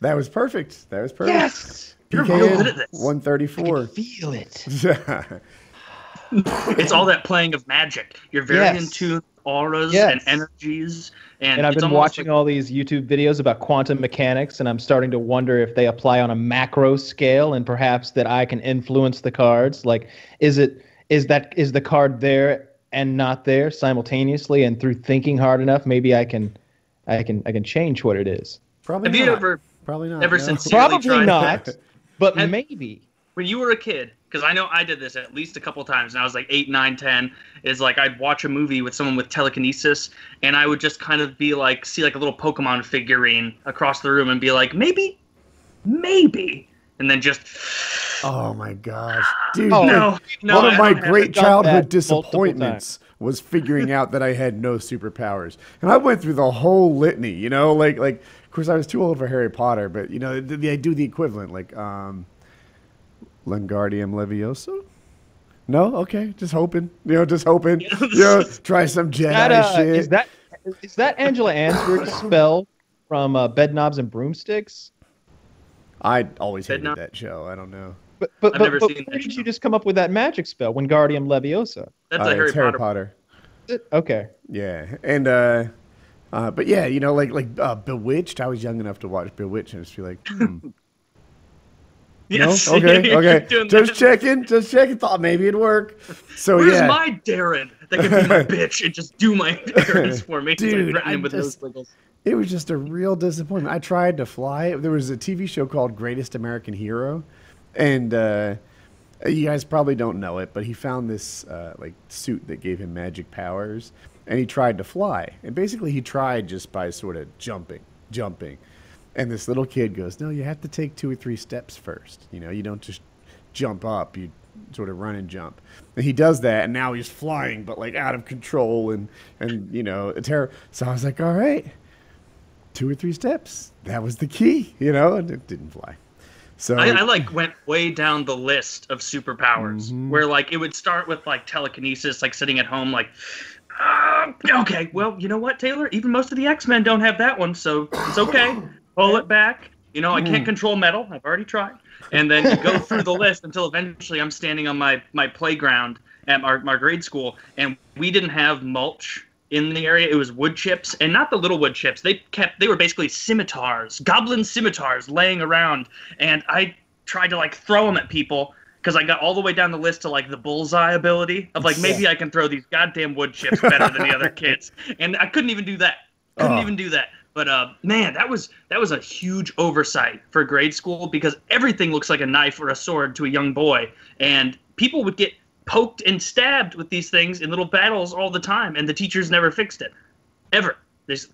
That was perfect. That was perfect. Yes. You're real good at this. One thirty four. Feel it. It's all that playing of magic. You're very Yes. in tune auras Yes. and energies, and, And I've been watching like- all these YouTube videos about quantum mechanics, and I'm starting to wonder if they apply on a macro scale, and perhaps that I can influence the cards. Like, is it is that is the card there and not there simultaneously? And through thinking hard enough, maybe I can, I can, I can change what it is. Probably Have you ever, Probably not. ever no. sincerely Probably tried not, but Have- maybe. when you were a kid? Because I know I did this at least a couple times, and I was like eight, nine, ten. Is like I'd watch a movie with someone with telekinesis, and I would just kind of be like, see like a little Pokemon figurine across the room, and be like, maybe, maybe, and then just Oh my gosh, dude! Oh, no, no. one of my great childhood disappointments was figuring out that I had no superpowers, and I went through the whole litany. You know, like like of course I was too old for Harry Potter, but you know they, they do the equivalent, like um, Wingardium Leviosa. No, okay, just hoping. You know, just hoping. you know, try some Jedi That, uh, shit. is that is that Angela Lansbury's spell from uh, Bedknobs and Broomsticks? I always hated Bedknob? that show. I don't know. But but, I've but, never but seen where did show. you just come up with that magic spell, Wingardium Leviosa? That's Uh, a Harry it's Harry Potter. Potter. Okay. Yeah, and uh, uh, but yeah, you know, like like uh, Bewitched. I was young enough to watch Bewitched and just be like, hmm. Yes. no, okay, you're okay, just that. checking, just checking. Thought maybe it'd work. So Where's yeah, my Darrin that can be my bitch and just do my errands for me? Dude, Like, I with just- it was just a real disappointment. I tried to fly. There was a TV show called Greatest American Hero, and uh, you guys probably don't know it, but he found this uh, like suit that gave him magic powers, and he tried to fly. And basically, he tried just by sort of jumping, jumping. And this little kid goes, "No, you have to take two or three steps first. You know, you don't just jump up. You sort of run and jump." And he does that, and now he's flying, but like out of control, and and you know, a terror. So I was like, "All right." two or three steps. That was the key, you know, and it didn't fly. So I, I like went way down the list of superpowers Mhm. where like it would start with like telekinesis, like sitting at home, like, uh, okay, well, you know what, Taylor? Even most of the X Men don't have that one, so it's okay. Pull it back. You know, I can't control metal. I've already tried. And then you go through the list until eventually I'm standing on my my playground at our, my grade school, and we didn't have mulch in the area. It was wood chips, and not the little wood chips. They kept they were basically scimitars, goblin scimitars laying around, and I tried to like throw them at people because I got all the way down the list to like the bullseye ability of like maybe I can throw these goddamn wood chips better than the other kids, and I couldn't even do that. Couldn't Oh. even do that. But uh, man, that was that was a huge oversight for grade school because everything looks like a knife or a sword to a young boy, and people would get poked and stabbed with these things in little battles all the time, and the teachers never fixed it, ever. There's,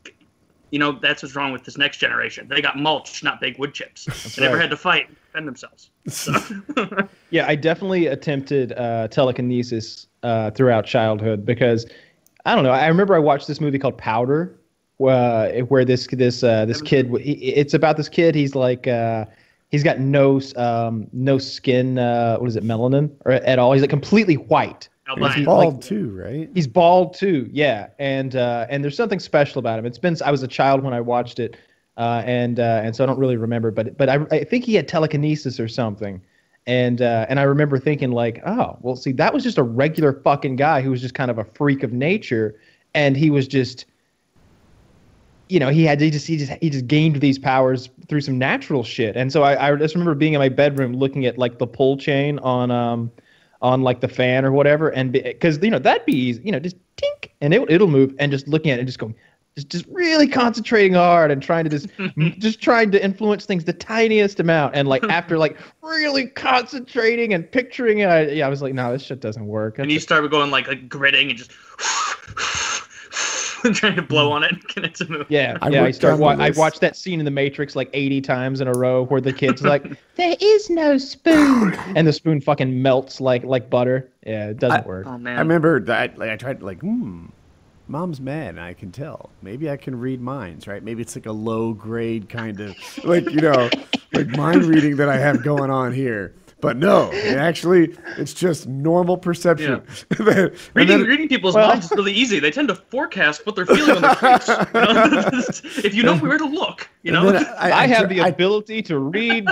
you know, that's what's wrong with this next generation. They got mulch, not big wood chips. they never had to fight defend themselves. So, Yeah, I definitely attempted uh, telekinesis uh, throughout childhood because I don't know. I remember I watched this movie called Powder, uh, where this this uh, this kid. he- It's about this kid. He's like uh, he's got no um, no skin. Uh, what is it, melanin or at all? He's like completely white. he's bald like- too, right? He's bald too, yeah, and uh, and there's something special about him. It's been I was a child when I watched it, uh, and uh, and so I don't really remember, but but I, I think he had telekinesis or something, and uh, and I remember thinking like, oh, well, see, that was just a regular fucking guy who was just kind of a freak of nature, and he was just, you know, he had he just he just he just gained these powers through some natural shit, and so I I just remember being in my bedroom looking at like the pull chain on um on like the fan or whatever, and because you know that'd be easy, you know, just tink, and it it'll move, and just looking at it and just going, just just really concentrating hard and trying to just just trying to influence things the tiniest amount, and like after like really concentrating and picturing it, I, yeah, I was like, no, this shit doesn't work. and you started going like, like gritting and just trying to blow on it and get it to move. Yeah, I yeah. I wrote start. Wa- I watched that scene in The Matrix like eighty times in a row, where the kid's like, "There is no spoon," and the spoon fucking melts like like butter. Yeah, it doesn't work. Oh man. I remember that. Like I tried, like, hmm, mom's mad. and I can tell. Maybe I can read minds, right? Maybe it's like a low grade kind of, like you know, like mind reading that I have going on here. But no, it actually, it's just normal perception. And then- and Reading, then- reading people's Well- minds is really easy. They tend to forecast what they're feeling on their face. you know? if you know where to look, you know, then I, have the I- ability to read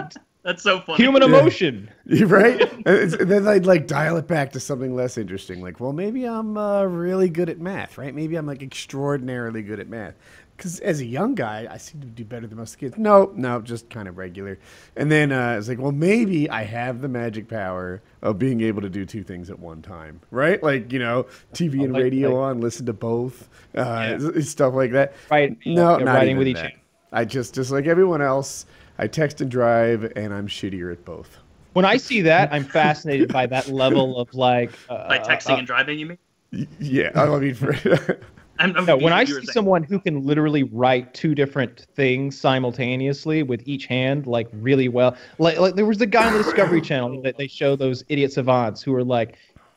that's so funny. human emotion. You right? and, then I'd like dial it back to something less interesting. Like, well, maybe I'm uh, really good at math, right? Maybe I'm like extraordinarily good at math. Because as a young guy, I seem to do better than most kids. No, no, just kind of regular. And then uh, it's like, well, maybe I have the magic power of being able to do two things at one time, right? Like, you know, TV and like- radio like- on, listen to both, uh, stuff like that. Right. No, Yeah, not even with each that. hand. I just, just like everyone else, I text and drive, and I'm shittier at both. When I see that, I'm fascinated by that level of like. Uh, By texting uh, and driving, you mean? Yeah, I mean, for, I'm, I'm No, when I see saying. someone who can literally write two different things simultaneously with each hand, like really well, like like there was the guy on the Discovery Channel that they show those idiot savants who are like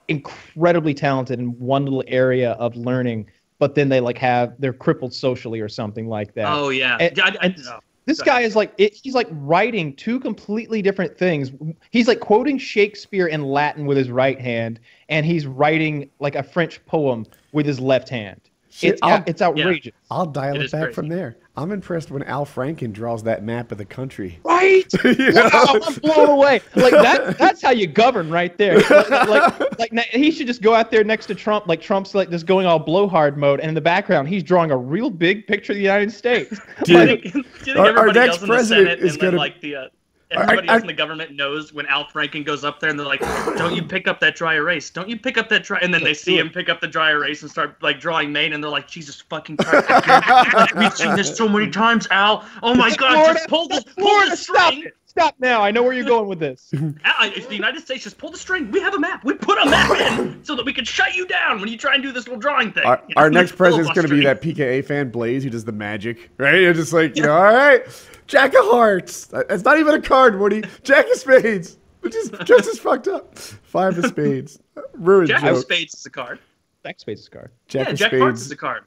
incredibly talented in one little area of learning, but then they like have they're crippled socially or something like that. Oh yeah, And- I, I, and no. This guy is like it, he's like writing two completely different things. He's like quoting Shakespeare in Latin with his right hand, and he's writing like a French poem with his left hand. Shit, it's I'll- it's outrageous. I'll dial It it, is back crazy. from there. I'm impressed when Al Franken draws that map of the country. Right? You know? Wow, I'm blown away. Like that that's how you govern right there. Like, like, like, na- he should just go out there next to Trump, like Trump's like just going all blowhard mode, and in the background he's drawing a real big picture of the United States. Dude, I think, do you think our- our next else in the president is gonna- like the uh, I- everybody I- else in the government knows when Al Franken goes up there and they're like, "Don't you pick up that dry erase? Don't you pick up that dry?" And then they see him pick up the dry erase and start like drawing Maine, and they're like, "Jesus fucking Christ! We've seen this so many times, Al. Oh my God! Florida, just pull the pull Florida, the stop string. It. Stop now. I know where you're going with this. Uh, Al, if the United States just pull the string, we have a map. We put a map in so that we can shut you down when you try and do this little drawing thing. Our, You know, our next president's going to be that PKA fan, Blaze, who does the magic, right? You're just like, you know, all right, Jack of Hearts. Uh, That's not even a card, Woody. Jack of Spades. Which is just as fucked up. Five of Spades. Ruined Jack joke. of Spades is a card. Jack of Spades is a card. Jack yeah, of Jack Spades. Hearts is a card.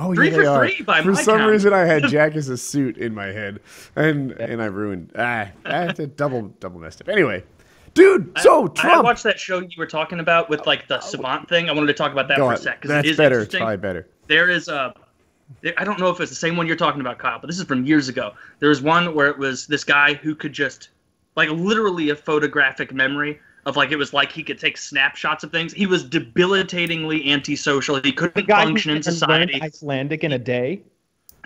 Oh, Three yeah, for they are. three by For some count. reason, I had Jack as a suit in my head, and and I ruined. Ah, I had to double double messed up. Anyway, dude. So I Trump. watched that show you were talking about with like the savant thing. I wanted to talk about that Go for on. a sec because That's it is better. It's probably better. There is a, I don't know if it's the same one you're talking about, Kyle, but this is from years ago. There was one where it was this guy who could just, like, literally a photographic memory of like it was like he could take snapshots of things. He was debilitatingly antisocial. He couldn't function in society. Icelandic in a day.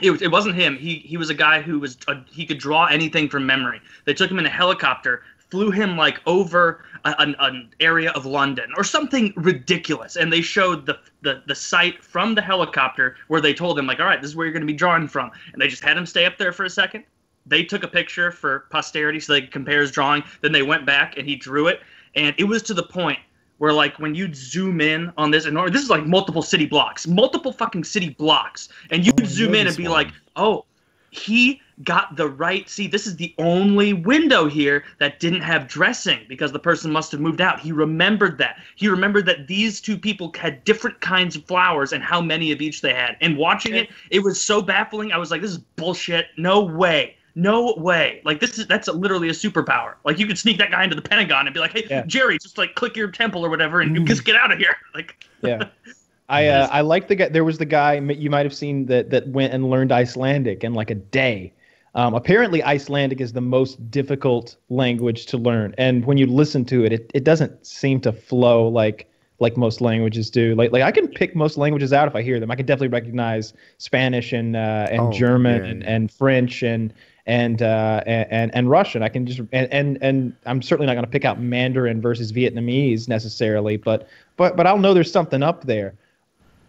It, it wasn't him. He he was a guy who was a, he could draw anything from memory. They took him in a helicopter, flew him like over a, an, an area of London or something ridiculous, and they showed the, the the site from the helicopter where they told him like, all right, this is where you're going to be drawing from, and they just had him stay up there for a second. They took a picture for posterity so they could compare his drawing. Then they went back and he drew it, and it was to the point where like when you'd zoom in on this and or- this is like multiple city blocks multiple fucking city blocks and you'd Oh, zoom in and be one. like oh he got the right see this is the only window here that didn't have dressing because the person must have moved out. He remembered that. He remembered that these two people had different kinds of flowers and how many of each they had. And watching it it was so baffling. I was like this is bullshit. No way no way like this is that's literally a superpower like you could sneak that guy into the pentagon and be like hey Yeah. jerry just like click your temple or whatever and you just get out of here like Yeah. I uh, I like the guy. There was the guy you might have seen that that went and learned Icelandic in like a day. Um, apparently, Icelandic is the most difficult language to learn, and when you listen to it, it, it doesn't seem to flow like like most languages do. Like like I can pick most languages out if I hear them. I can definitely recognize Spanish and uh, and Oh, German yeah, and, and French and and uh, and and- Russian. I can just and and, and I'm certainly not going to pick out Mandarin versus Vietnamese necessarily, but but but I'll know there's something up there.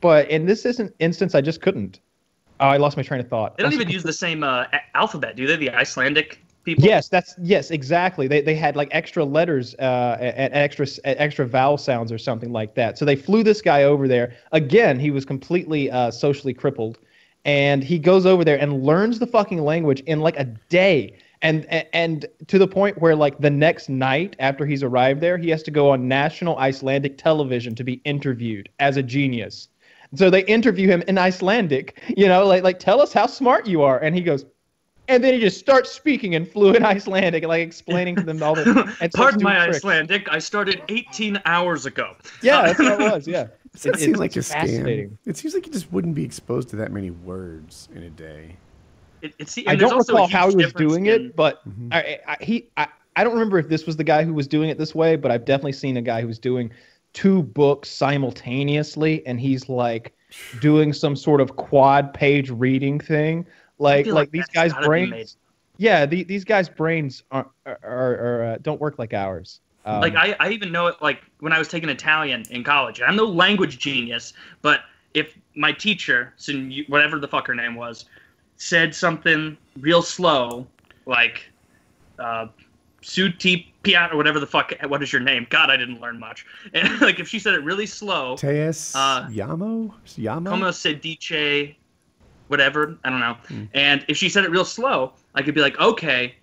But in this isn't instance, I just couldn't. Oh, I lost my train of thought. they don't even use the same uh, alphabet do they the icelandic people Yes, that's yes, exactly. They they had like extra letters uh, and extra extra vowel sounds or something like that. So they flew this guy over there. Again, he was completely uh, socially crippled, and he goes over there and learns the fucking language in like a day. And, and to the point where like the next night after he's arrived there, he has to go on national Icelandic television to be interviewed as a genius. So they interview him in Icelandic, you know, like like tell us how smart you are, and he goes, and then he just starts speaking in fluent Icelandic, like explaining to them all the. Pardon my tricks. Icelandic. I started 18 hours ago. Yeah, that's what it was. Yeah. Does that It- seem it's- like a scam? It seems like you just wouldn't be exposed to that many words in a day. It, it's, I don't also recall how he was doing in- it, but Mhm. I, I, he, I, I don't remember if this was the guy who was doing it this way, but I've definitely seen a guy who was doing two books simultaneously, and he's like doing some sort of quad page reading thing. Like, like like these guys' brains. Yeah, the, these guys' brains are, are, are, are uh, don't work like ours. Um, like I, I even know it like when I was taking Italian in college. I'm no language genius, but if my teacher, whatever the fuck her name was, said something real slow, like uh, "su ti piano" or whatever the fuck. What is your name? God, I didn't learn much. And like if she said it really slow, Teas Uh, Yamo? Yamo? como se dice, whatever. I don't know. Hmm. And if she said it real slow, I could be like, okay,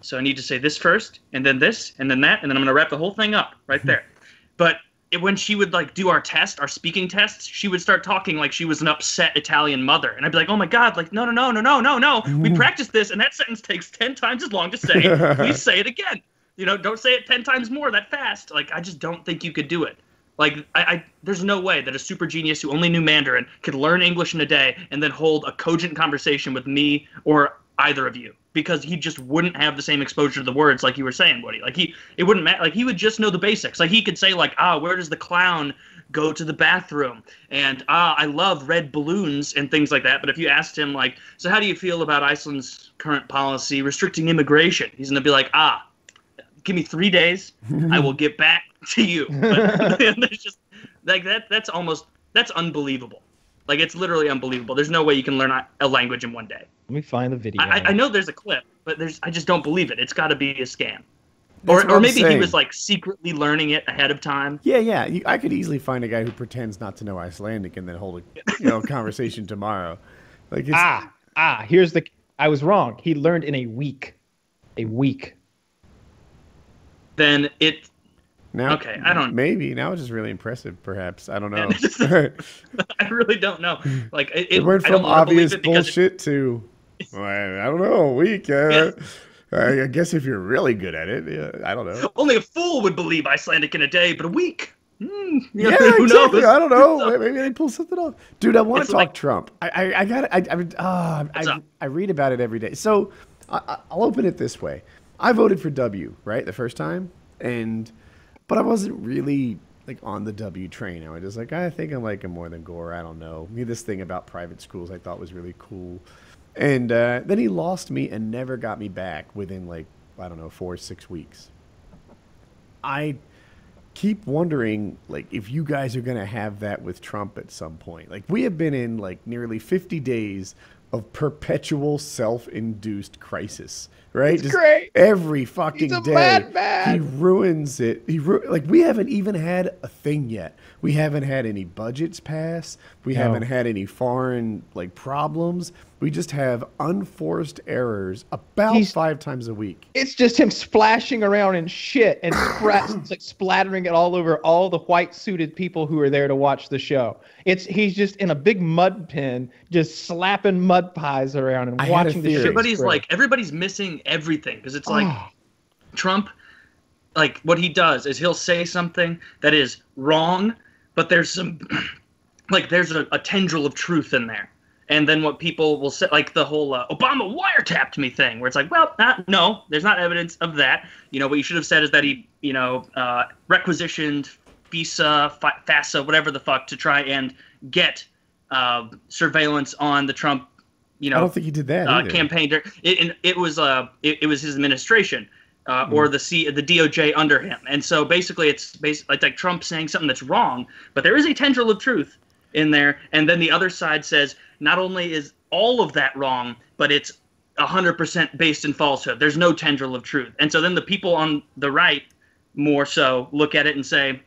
so I need to say this first, and then this, and then that, and then I'm gonna wrap the whole thing up right there. but it, when she would like do our test, our speaking tests, she would start talking like she was an upset Italian mother, and I'd be like, oh my god, like no, no, no, no, no, no, no. We practiced this, and that sentence takes ten times as long to say. Please say it again. You know, don't say it ten times more that fast. Like I just don't think you could do it. Like I, I, there's no way that a super genius who only knew Mandarin could learn English in a day and then hold a cogent conversation with me or either of you because he just wouldn't have the same exposure to the words like you were saying, Woody. Like he, it wouldn't matter. Like he would just know the basics. Like he could say like, ah, where does the clown go to the bathroom? And ah, I love red balloons and things like that. But if you asked him like, so how do you feel about Iceland's current policy restricting immigration? He's gonna be like, ah, give me three days, I will get back to you. But there's just like that. That's almost that's unbelievable. Like it's literally unbelievable. There's no way you can learn a- a language in one day. let me find the video. I, I- I know there's a clip, but there's I just don't believe it. It's got to be a scam. That's Or, or maybe he was like secretly learning it ahead of time. Yeah, yeah. You, I could easily find a guy who pretends not to know Icelandic and then hold a you know conversation tomorrow. Like it's, ah, ah, here's the. I was wrong. He learned in a week. A week. Then it now, okay, I don't- Maybe now it's just really impressive. Perhaps I don't know. I really don't know. Like it, it went I from obvious it because it- bullshit to well, I don't know, weak. Uh, I guess if you're really good at it, yeah, I don't know. only a fool would believe Icelandic in a day, but a week. You know, Yeah, who exactly. knows? I don't know. Maybe they pull something off. Dude, I want It's to talk like- Trump. I, I, I got I, I, uh, I. I read about it every day. So I, I- I'll open it this way. I voted for W, right, the first time, and but I wasn't really like on the W train. I was just like, I think I like him more than Gore. I don't know. Me, this thing about private schools I thought was really cool, and uh, then he lost me and never got me back within like I don't know four or six weeks. I keep wondering like if you guys are going to have that with Trump at some point. Like we have been in like nearly 50 days of perpetual self-induced crisis, right? It's great. Every fucking He's a day madman. he ruins it. He ru- like we haven't even had a thing yet. We haven't had any budgets pass. We No. haven't had any foreign like problems. We just have unforced errors about He's- 5 times a week. It's just him splashing around in shit and sprat, like splattering it all over all the white suited people who are there to watch the show. It's he's just in a big mud pen, just slapping mud pies around and I watching the theory. shit. Everybody's spread. like everybody's missing everything because it's like Oh, Trump, like what he does is he'll say something that is wrong, but there's some, like there's a, a tendril of truth in there. And then what people will say, like the whole uh, Obama wiretapped me thing, where it's like, well, not, no, there's not evidence of that. You know, what you should have said is that he, you know, uh, requisitioned FISA, FASA, whatever the fuck, to try and get uh, surveillance on the Trump, you know, I don't think he did that uh, campaign. dur- It, it was uh, it, it was his administration, uh, or the C, the DOJ under him. And so basically, it's basically like, like Trump saying something that's wrong, but there is a tendril of truth in there. And then the other side says not only is all of that wrong, but it's 100% based in falsehood. There's no tendril of truth. And so then the people on the right more so look at it and say,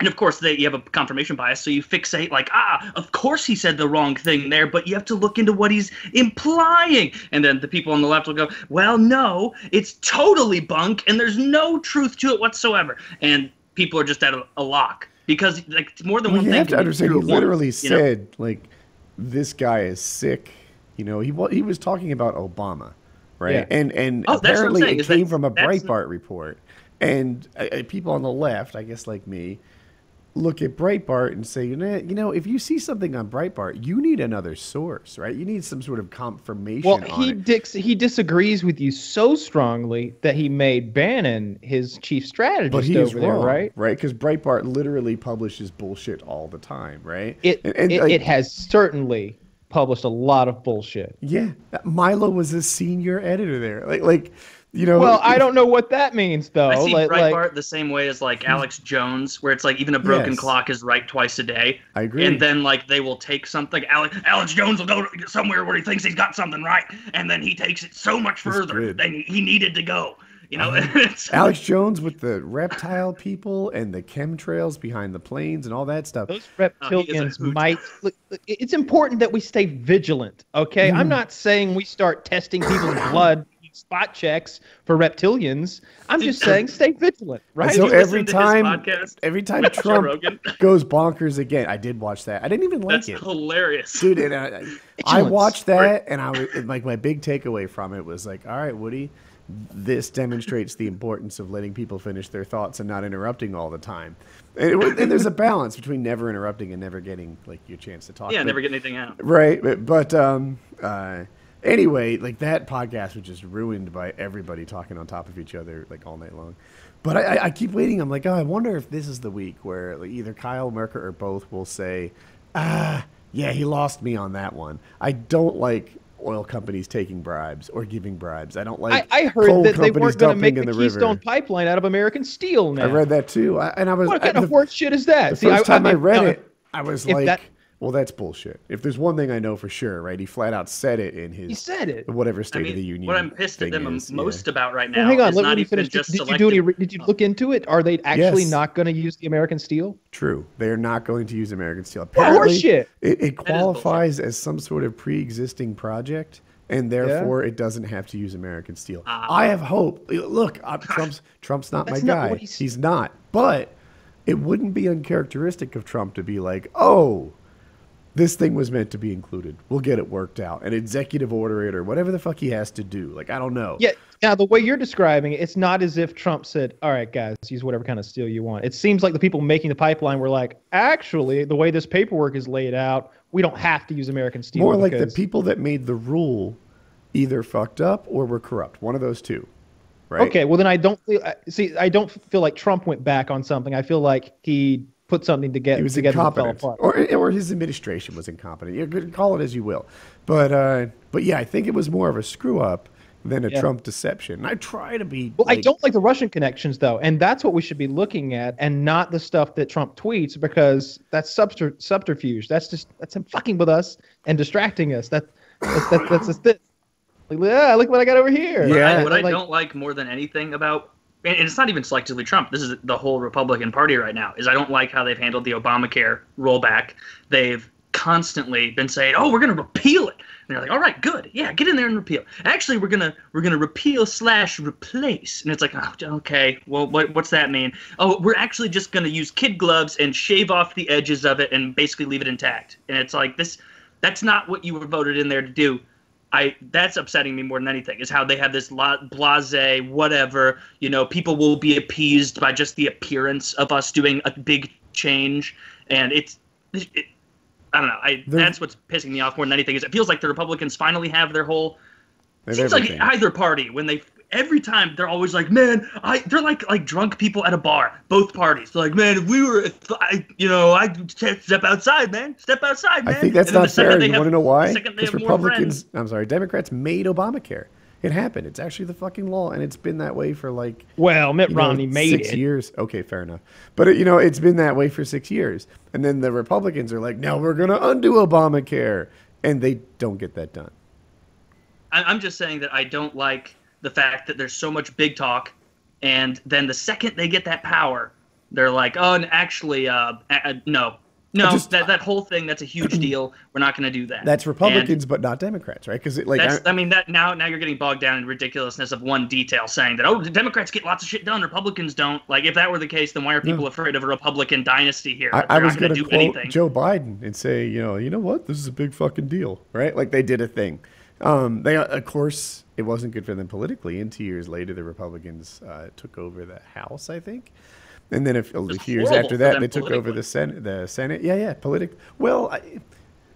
and of course, they, you have a confirmation bias, so you fixate like, ah, of course he said the wrong thing there, but you have to look into what he's implying. And then the people on the left will go, well, no, it's totally bunk, and there's no truth to it whatsoever. And people are just at a, a lock because like more than Well, one you thing. have to understand. He once, literally you know? said, like, this guy is sick. You know, he he was talking about Obama, right? Yeah. And and Oh, that's what I'm apparently it came that- from a Breitbart report. And uh, uh, people on the left, I guess like me, look at Breitbart and say, you know, you know, if you see something on Breitbart, you need another source, right? You need some sort of confirmation Well, on he he disagrees with you so strongly that he made Bannon his chief strategist But he is over there, right? right? Because Breitbart literally publishes bullshit all the time, right? It And- and, it, like, it has certainly published a lot of bullshit. yeah, Milo was a senior editor there, like like you know. Well, I don't know what that means though. I see like, Breitbart like the same way as like Alex Jones, where it's like even a broken Yes. clock is right twice a day. I agree. And then like they will take something. Alex Alex Jones will go somewhere where he thinks he's got something right, and then he takes it so much That's further good. than he needed to go. You know, it's, Alex Jones with the reptile people and the chemtrails behind the planes and all that stuff. those Oh, he is a reptilians hoot. might. Look, look, it's important that we stay vigilant. Okay, Mm. I'm not saying we start testing people's blood spot checks for reptilians. I'm just saying stay vigilant, right? So every listen to his time, podcast every time Trump goes bonkers again, I did watch that. I didn't even like it. That's it, hilarious. dude. And I, I Vigilance. watched that, and I was like, my big takeaway from it was like, all right, Woody, this demonstrates the importance of letting people finish their thoughts and not interrupting all the time. And, it- and there's a balance between never interrupting and never getting like your chance to talk. yeah, But- never get anything out. Right, but, but um, uh, anyway, like that podcast was just ruined by everybody talking on top of each other like all night long. But I, I, I keep waiting. I'm like, oh, I wonder if this is the week where like, either Kyle Merker or both will say, ah, yeah, he lost me on that one. I don't like oil companies taking bribes or giving bribes. I don't I, like. I heard coal that they weren't going to make the, the river. Keystone Pipeline out of American steel now. I read that too, I, and I was what kind I, of the- horse shit is that? the See, first time I, mean, read now, it, I was like, that- "Well, that's bullshit." If there's one thing I know for sure, right? He flat out said it in his He said it. whatever I State mean, of the Union. what I'm pissed at them is, yeah. most about right now Well, hang on. is Let not me even finish. Did, just did you do any? re- Did you look into it? Are they actually Yes. not going to use the American steel? True, they are not going to use American steel. What Apparently, horseshit? it, it qualifies as some sort of pre-existing project, and therefore it doesn't have to use American steel. Ah. I have hope. Look, I'm, Trump's Trump's not my That's not guy. he's- he's not. But it wouldn't be uncharacteristic of Trump to be like, "Oh, this thing was meant to be included. We'll get it worked out. An executive order it or whatever the fuck he has to do. Like I don't know. Yeah. Now the way you're describing it, it's not as if Trump said, "All right, guys, use whatever kind of steel you want." It seems like the people making the pipeline were like, "Actually, the way this paperwork is laid out, we don't have to use American steel." More like the people that made the rule either fucked up or were corrupt. One of those two. Right? Okay, well then I don't feel, see. I don't feel like Trump went back on something. I feel like he put something to get He was together that fell incompetent, apart. or or his administration was incompetent. You can call it as you will, but uh, but yeah, I think it was more of a screw up than a Yeah. Trump deception. And I try to be. Well, I don't like the Russian connections though, and that's what we should be looking at, and not the stuff that Trump tweets because that's subter- subterfuge. That's just that's him fucking with us and distracting us. That that's that, that's just this. Like, yeah, look what I got over here. What Yeah. I, what I Like- don't like more than anything about, and it's not even selectively Trump. This is the whole Republican Party right now. Is I don't like how they've handled the Obamacare rollback. They've constantly been saying, "Oh, we're going to repeal it," and they're like, "All right, good, yeah, get in there and repeal." Actually, we're gonna we're gonna repeal slash replace, and it's like, oh, okay, well, what what's that mean? Oh, we're actually just gonna use kid gloves and shave off the edges of it and basically leave it intact. And it's like this, that's not what you were voted in there to do. I that's upsetting me more than anything is how they have this la- blase whatever you know people will be appeased by just the appearance of us doing a big change and it's it, I don't know I They're- that's what's pissing me off more than anything is it feels like the Republicans finally have their whole seems like either party when they every time they're always like man I they're like like drunk people at a bar both parties they're like man if we were if I you know I step outside man step outside man. I think that's And not fair. You have- want to know why? second they Because have more Republicans, friends- I'm sorry, Democrats made Obamacare. It happened. It's actually the fucking law, and it's been that way for like Well, Mitt you know, Romney made six it. years. Okay, fair enough. But it, you know, it's been that way for six years, and then the Republicans are like, "No, we're going to undo Obamacare," and they don't get that done. I'm just saying that I don't like the fact that there's so much big talk, and then the second they get that power, they're like, oh, and actually, uh, uh, no, no, just- that that whole thing that's a huge deal. We're not going to do that. That's And Republicans, but not Democrats, right? Because it, like, That's, I, I mean, that now now you're getting bogged down in ridiculousness of one detail, saying that oh, the Democrats get lots of shit done, Republicans don't. Like, if that were the case, then why are people afraid of a Republican dynasty here? I, I was going to do anything. Joe Biden and say, you know, you know what, this is a big fucking deal, right? Like they did a thing, Um, they, of course, it wasn't good for them politically. And two years later, the Republicans uh, took over the House, I think. And then a few years after that, they took over the Senate. The Senate, yeah, yeah, politic. Well, I,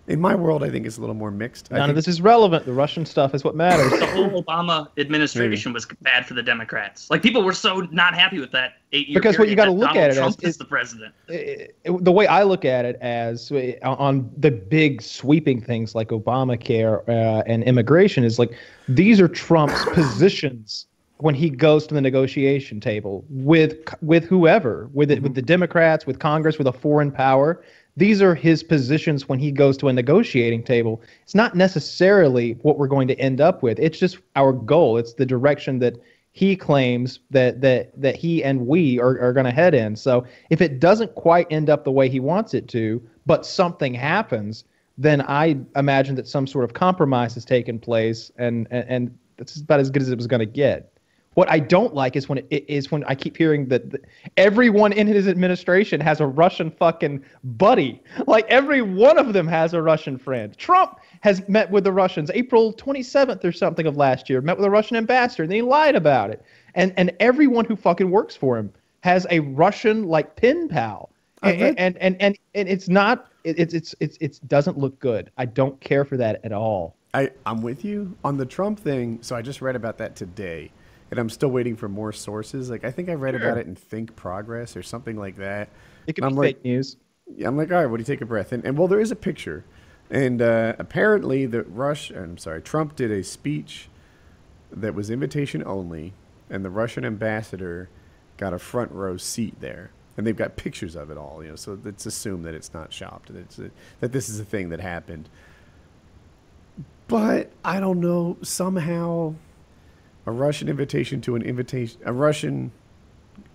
in my world, I think it's a little more mixed. None of this is relevant. The Russian stuff is what matters. the whole Obama administration Maybe. was bad for the Democrats. Like people were so not happy with that eight year. Because what you got to look Donald at it Trump as is the president. It, it, the way I look at it as uh, on the big sweeping things like Obamacare uh, and immigration is like these are Trump's positions when he goes to the negotiation table with with whoever, with it, with the Democrats, with Congress, with a foreign power these are his positions when he goes to a negotiating table. It's not necessarily what we're going to end up with. It's just our goal. It's the direction that he claims that that that he and we are, are going to head in. So if it doesn't quite end up the way he wants it to, but something happens, then I imagine that some sort of compromise has taken place, and and, and that's about as good as it was going to get. What I don't like is when it, it is when I keep hearing that the, everyone in his administration has a Russian fucking buddy. Like every one of them has a Russian friend. Trump has met with the Russians April 27th or something of last year. Met with a Russian ambassador, and he lied about it. And and everyone who fucking works for him has a Russian like pen pal. And, and, and and and it's not it, it's it's it's it doesn't look good. I don't care for that at all. I I'm with you on the Trump thing. So I just read about that today and I'm still waiting for more sources. Like I think I read sure. about it in Think Progress or something like that. It could and be I'm fake like, news. Yeah, I'm like, all right, what do you take a breath? And, and well, there is a picture, and uh, apparently the Rush. I'm sorry, Trump did a speech that was invitation only, and the Russian ambassador got a front row seat there. And they've got pictures of it all, you know. So let's assume that it's not shopped, that it's a, that this is a thing that happened. But I don't know. Somehow, a Russian invitation to an invitation, a Russian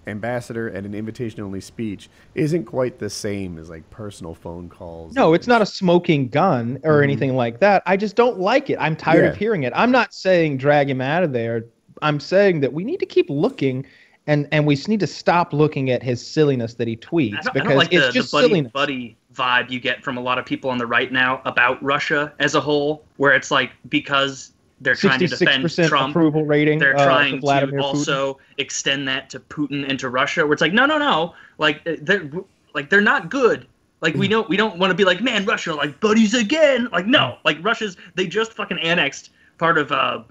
ambassador at an invitation only speech isn't quite the same as like personal phone calls. No, it's not a smoking gun or mm-hmm. anything like that. I just don't like it. I'm tired yeah. of hearing it. I'm not saying drag him out of there. I'm saying that we need to keep looking and and we need to stop looking at his silliness that he tweets because like it's the, just the buddy, silliness. buddy vibe you get from a lot of people on the right now about Russia as a whole, where it's like because they're trying to defend Trump. approval rating. They're uh, trying to also Putin. extend that to Putin and to Russia. Where it's like, no, no, no, like uh, they're like they're not good. Like we don't we don't want to be like, man, Russia, like buddies again. Like no, like Russia's they just fucking annexed part of uh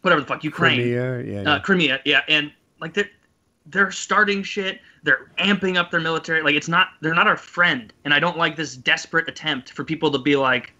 whatever the fuck Ukraine, Crimea, yeah, yeah. Uh, Crimea, yeah, and like they're they're starting shit. They're amping up their military. Like it's not they're not our friend, and I don't like this desperate attempt for people to be like,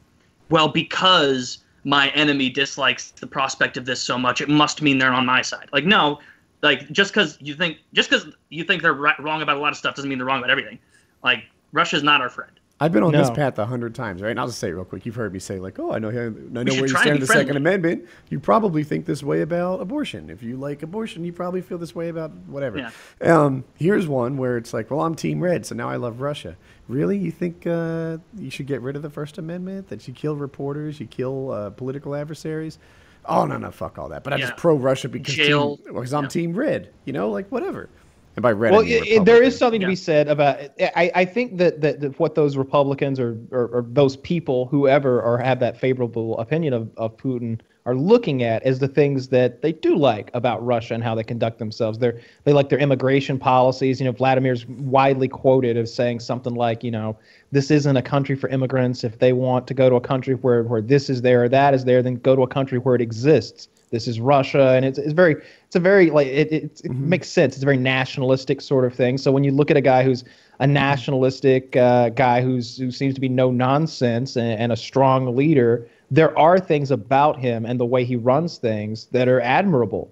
well, because my enemy dislikes the prospect of this so much, it must mean they're on my side. Like, no, like just because you think just because you think they're right, wrong about a lot of stuff doesn't mean they're wrong about everything. Like, Russia's not our friend. I've been on no. this path a hundred times, right? And I'll just say it real quick. You've heard me say like, "Oh, I know, I know where you stand on the friendly. Second Amendment." You probably think this way about abortion. If you like abortion, you probably feel this way about whatever. Yeah. Um, here's one where it's like, "Well, I'm Team Red, so now I love Russia." Really, you think uh, you should get rid of the First Amendment? That you kill reporters, you kill uh, political adversaries? Oh no, no, fuck all that. But I'm just pro Russia because, team, because I'm yeah. Team Red. You know, like whatever. And by red, well, it, there is something yeah. to be said about. I, I think that, that, that what those Republicans or, or, or those people, whoever, or have that favorable opinion of, of Putin are looking at as the things that they do like about Russia and how they conduct themselves. They're they like their immigration policies. You know, Vladimir's widely quoted as saying something like, you know, this isn't a country for immigrants. If they want to go to a country where where this is there or that is there, then go to a country where it exists this is Russia, and it's, it's very it's a very like it it, it mm-hmm. makes sense. It's a very nationalistic sort of thing. So when you look at a guy who's a nationalistic uh, guy who's who seems to be no nonsense and, and a strong leader, there are things about him and the way he runs things that are admirable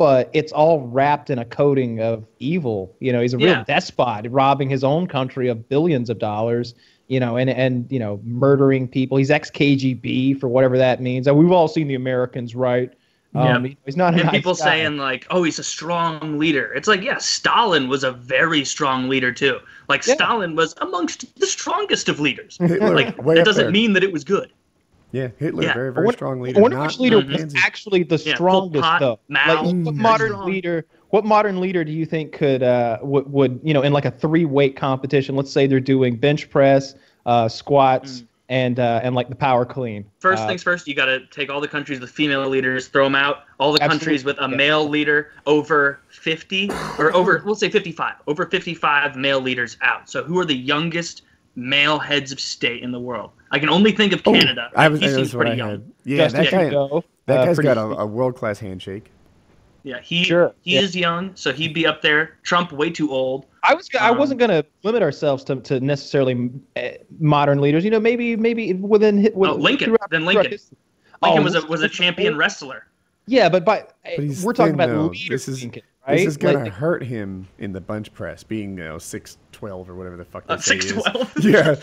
but it's all wrapped in a coating of evil. You know, he's a real yeah. despot, robbing his own country of billions of dollars. You know, and and you know, murdering people. He's ex KGB for whatever that means. And we've all seen the Americans, right? Um, yeah. he's not. and nice people guy. saying like, "Oh, he's a strong leader." It's like, yeah, Stalin was a very strong leader too. Like yeah. Stalin was amongst the strongest of leaders. Hitler, like that doesn't there. mean that it was good. Yeah, Hitler, yeah. very very what, strong leader. What which leader mm-hmm. was actually the strongest yeah, though? Mao, like, what modern strong. leader? What modern leader do you think could uh would, would you know in like a three weight competition? Let's say they're doing bench press, uh, squats. Mm and uh, and like the power clean. First Uh, things first, you got to take all the countries with female leaders, throw them out. All the countries with a yeah. male leader over 50, or over, we'll say 55, over 55 male leaders out. So who are the youngest male heads of state in the world? I can only think of Canada. I was. he that seems pretty young. had. Yeah, Justin that guy. Trudeau, That uh, guy's pretty- got a, a world class handshake. Yeah, he Sure, he yeah. is young, so he'd be up there. Trump way too old. I was I Um, wasn't going to limit ourselves to, to necessarily uh, modern leaders. You know, maybe maybe within hi- with, Oh, Lincoln. throughout- Then throughout Lincoln. Lincoln Oh, was a was a champion wrestler. Yeah, but by he's we're talking thin, about though. leaders. This is- Lincoln, right? This is gonna Like, hurt him in the bench press, being you know six twelve or whatever the fuck they Uh, say is. twelve. Yeah.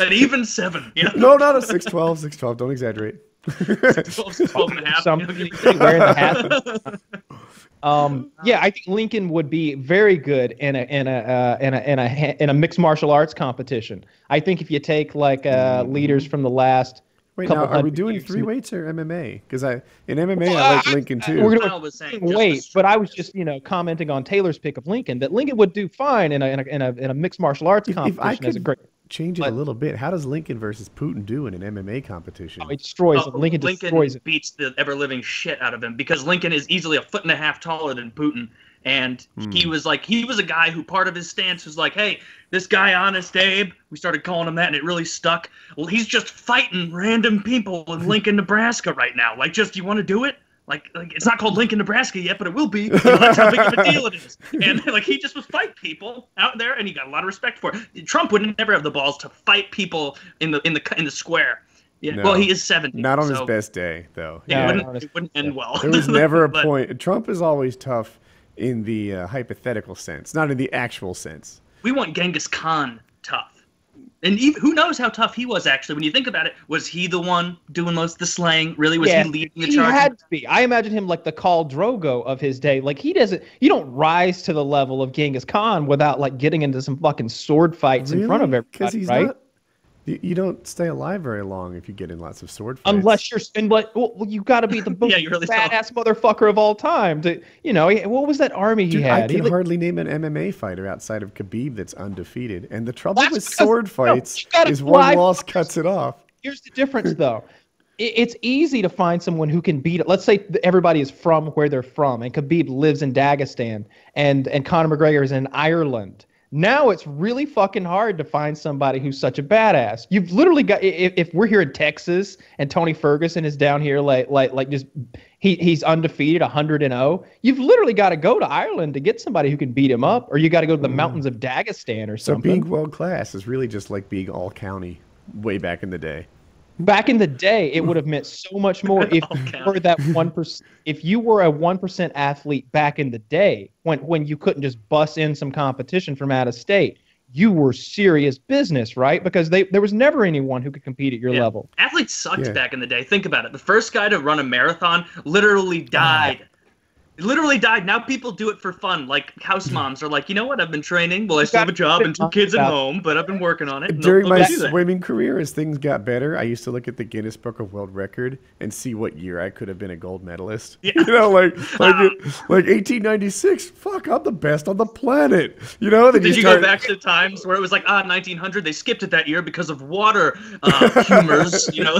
An even seven. You know? no, not a six twelve. Six twelve. Don't exaggerate. 12, 12 and a half. Some you know? wearing the hat. Um, yeah, I think Lincoln would be very good in a in a uh, in a in a in a mixed martial arts competition. I think if you take like uh, leaders from the last, Wait, now are we hundred doing years. three weights or MMA? Because I in MMA Well, I like I- Lincoln I- too. We're gonna- was saying just wait, but I was just you know commenting on Taylor's pick of Lincoln that Lincoln would do fine in a in a in a, in a mixed martial arts If- if I competition as a could- great. Change it but- a little bit. How does Lincoln versus Putin do in an MMA competition? Oh, he destroys Oh, it. Lincoln, destroys it. beats the ever living shit out of him because Lincoln is easily a foot and a half taller than Putin. And Hmm. he was like, he was a guy who part of his stance was like, hey, this guy, Honest Abe, we started calling him that and it really stuck. Well, he's just fighting random people in Lincoln, Nebraska right now. Like, just, you want to do it? Like, like it's not called Lincoln, Nebraska yet, but it will be. You know, that's how big of a deal it is. And like, he just was fight people out there, and he got a lot of respect for it. Trump would never have the balls to fight people in the in the in the square. Yeah, No. well, he is seventy. Not on his best day, though. it, Yeah, wouldn't, not on his- it wouldn't end well. There was never a But point. Trump is always tough in the uh, hypothetical sense, not in the actual sense. We want Genghis Khan tough. And even, who knows how tough he was actually? When you think about it, was he the one doing most of the slaying? Really, was yeah, he leading the charge? he charge? had to be. I imagine him like the Khal Drogo of his day. Like he doesn't. You don't rise to the level of Genghis Khan without like getting into some fucking sword fights in front of Because everybody, he's right? not. You, you don't stay alive very long if you get in lots of sword fights. Unless you're, unless well, well, you got to be the most Yeah, really don't. badass motherfucker of all time. To you know, what was that army he Dude, had? I He can like- hardly name an MMA fighter outside of Khabib that's undefeated. And the trouble with sword fights gotta is one loss cuts it off. Here's the difference, though. It's easy to find someone who can beat it. Let's say everybody is from where they're from, and Khabib lives in Dagestan, and and Conor McGregor is in Ireland. Now it's really fucking hard to find somebody who's such a badass. You've literally got if, if we're here in Texas and Tony Ferguson is down here like like like just he he's undefeated, 100 and 0. You've literally got to go to Ireland to get somebody who can beat him up, or you got to go to the mm. mountains of Dagestan or So something. being world class is really just like being all county way back in the day. Back in the day, it would have meant so much more if All you count. were that one percent. If you were a one percent athlete back in the day, when when you couldn't just bust in some competition from out of state, you were serious business, right? Because they there was never anyone who could compete at your Yeah. level. Athletes sucked Yeah. back in the day. Think about it. The first guy to run a marathon literally ah. died. Literally died. Now people do it for fun. Like house moms are like, you know what? I've been training. Well, I still have a job and two kids at home, but I've been working on it. During my they'll do that. swimming career, as things got better, I used to look at the Guinness Book of World Record and see what year I could have been a gold medalist. Yeah. You know, like like it, like 1896. Fuck, I'm the best on the planet. You know, then Did you start, go back to times where it was like ah 1900? They skipped it that year because of water uh, humors. you know,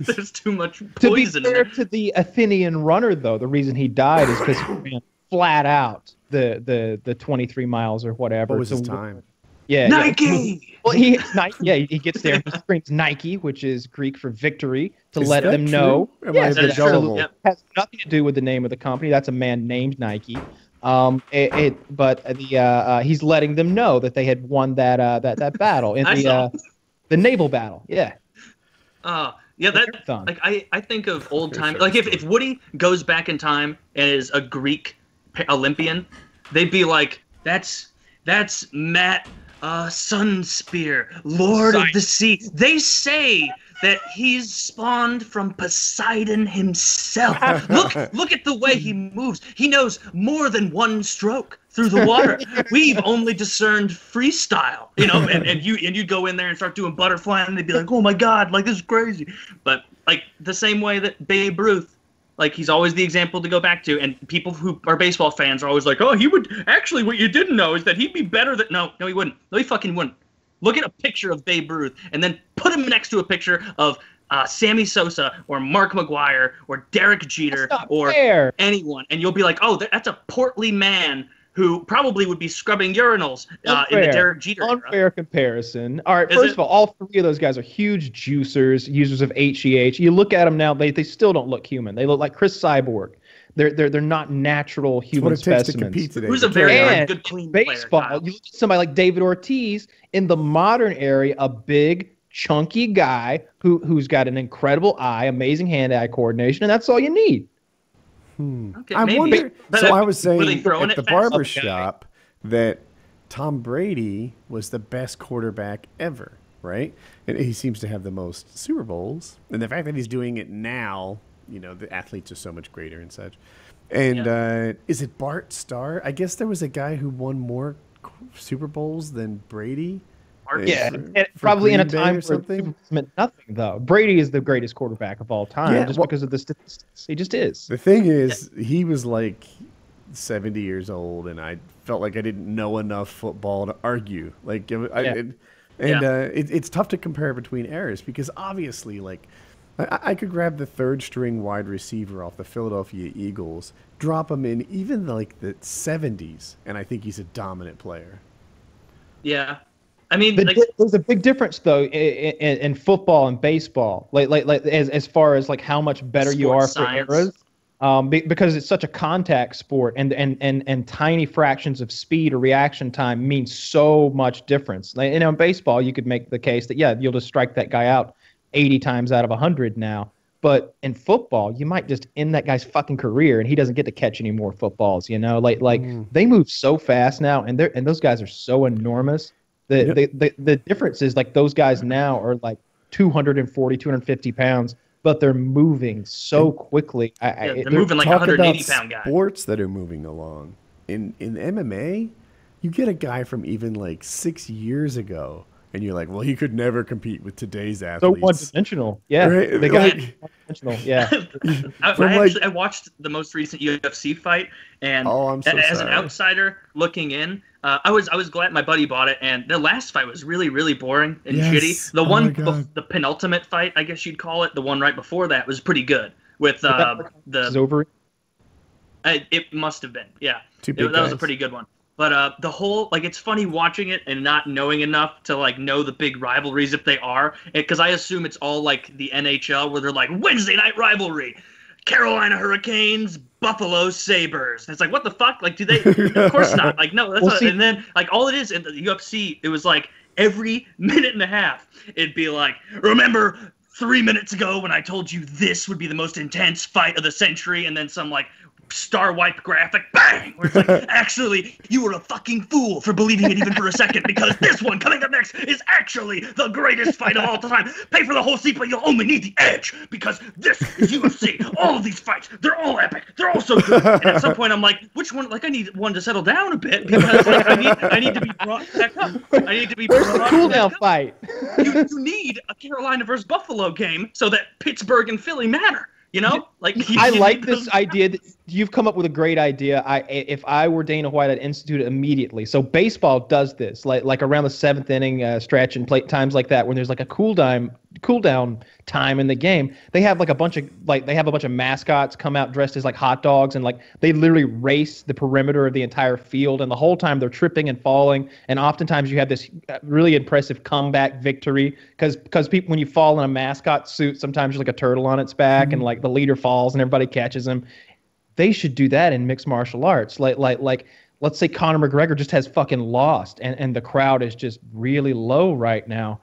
there's too much To be poison. in fair to the Athenian runner, though, the reason he died is because he ran flat out the the the 23 miles or whatever. What was his time? Yeah, yeah. Nike. Well, he Nike, yeah, he gets there he screams Nike, which is Greek for victory, to Is let that them know. true? Am Yes, I that is true. gullible? Yep. has nothing to do with the name of the company. That's a man named Nike. Um, it, it but the uh, uh, he's letting them know that they had won that uh, that that battle in I the saw. uh, the naval battle. Yeah, Uh, yeah, that marathon. like I, I think of old time. Like if, if Woody goes back in time and is a Greek Olympian, they'd be like, that's that's Matt uh, Sunspear, Lord of the Sea. They say that he's spawned from Poseidon himself. look look at the way he moves. He knows more than one stroke through the water. We've only discerned freestyle, you know, and, and you and you'd go in there and start doing butterfly and they'd be like, Oh my god, like this is crazy. But like the same way that Babe Ruth like he's always the example to go back to, and people who are baseball fans are always like, "Oh, he would." Actually, what you didn't know is that he'd be better than. No, no, he wouldn't. No, he fucking wouldn't. Look at a picture of Babe Ruth and then put him next to a picture of uh, Sammy Sosa or Mark McGwire or Derek Jeter or fair. anyone, and you'll be like, "Oh, that's a portly man who probably would be scrubbing urinals uh, in the. Derek Jeter era." Unfair comparison. All right, Is first it? of all, all three of those guys are huge juicers, users of HGH. You look at them now; they, they still don't look human. They look like Cris Cyborg. They're they're they're not natural That's human what it takes to specimens. compete today. Who's a You very can't- And good, clean baseball, player. You look at somebody like David Ortiz in the modern area, a big, chunky guy who who's got an incredible eye, amazing hand-eye coordination, and that's all you need. Okay, I maybe. wonder. But, so uh, I was saying throwing at the it fast? barber Okay. shop that Tom Brady was the best quarterback ever, right? And he seems to have the most Super Bowls, and the fact that he's doing it now, you know, the athletes are so much greater and such. And uh, is it Bart Starr? I guess there was a guy who won more Super Bowls than Brady. Art- Yeah, for- and for probably in a Bay time or where something? Super Bowls meant nothing though. Brady is the greatest quarterback of all time, Yeah, just well- because of the statistics. He just is. The thing is, he was like 70 years old, and I felt like I didn't know enough football to argue. Like, I, Yeah. it, and Yeah. uh, it, it's tough to compare between eras because obviously, like, I, I could grab the third string wide receiver off the Philadelphia Eagles, drop him in even like the 70s, and I think he's a dominant player. yeah. I mean, like, there's a big difference though in, in, in football and baseball, like like like as as far as like how much better you are Sports for science. eras. Um, be, because it's such a contact sport, and, and and and tiny fractions of speed or reaction time mean so much difference. Like, you know, in baseball, you could make the case that yeah, you'll just strike that guy out 80 times out of 100 now. But in football, you might just end that guy's fucking career, and he doesn't get to catch any more footballs. You know, like like mm. they move so fast now, and they're and those guys are so enormous. The, Yep. the, the the difference is like those guys now are like 240, 250 pounds, but they're moving so quickly. I, I, Yeah, it- they're moving like a 180 about pound guy. Sports that are moving along in in MMA, you get a guy from even like six years ago, and you're like, well, he could never compete with today's athletes. so athletes. one dimensional. Yeah, Right? they got Like- one-dimensional. Yeah. I, I like- actually I watched the most recent UFC fight, and Oh, I'm so as sorry. an outsider looking in, uh, I was I was glad my buddy bought it. And the last fight was really really boring and Yes. shitty. The Oh one, my bef- the penultimate fight, I guess you'd call it, the one right before that was pretty good. With uh, It's the over. I, it must have been yeah, It- big that was a pretty good one. But uh, the whole like it's funny watching it and not knowing enough to like know the big rivalries if they are, because I assume it's all like the NHL where they're like Wednesday night rivalry, Carolina Hurricanes, Buffalo Sabres. And it's like what the fuck? Like do they? of course not. Like no, that's Well, not. see- and then like all it is in the UFC, it was like every minute and a half, it'd be like remember. Three minutes ago, when I told you this would be the most intense fight of the century, and then some like star wipe graphic, bang! Where it's like, actually, you were a fucking fool for believing it even for a second, because this one coming up next is actually the greatest fight of all time. Pay for the whole seat, but you'll only need the edge, because this is UFC. All of these fights, they're all epic. They're all so good. And at some point, I'm like, which one? Like, I need one to settle down a bit because like, I need, I need to be brought back up. I need to be Where's the cool down fight? You, you need a Carolina versus Buffalo game so that Pittsburgh and Philly matter. You know, like you- I you like this idea. That you've come up with a great idea. I, if I were Dana White, I'd institute it immediately. So baseball does this, like like around the seventh inning uh, stretch and play times like that, when there's like a cool down cool down time in the game. They have like a bunch of like they have a bunch of mascots come out dressed as like hot dogs, and like they literally race the perimeter of the entire field, and the whole time they're tripping and falling. And oftentimes you have this uh, really impressive comeback victory because because people when you fall in a mascot suit, sometimes you're like a turtle on its back, and like the leader falls and everybody catches him they should do that in mixed martial arts. Like like like let's say Conor McGregor just has fucking lost and, and the crowd is just really low right now.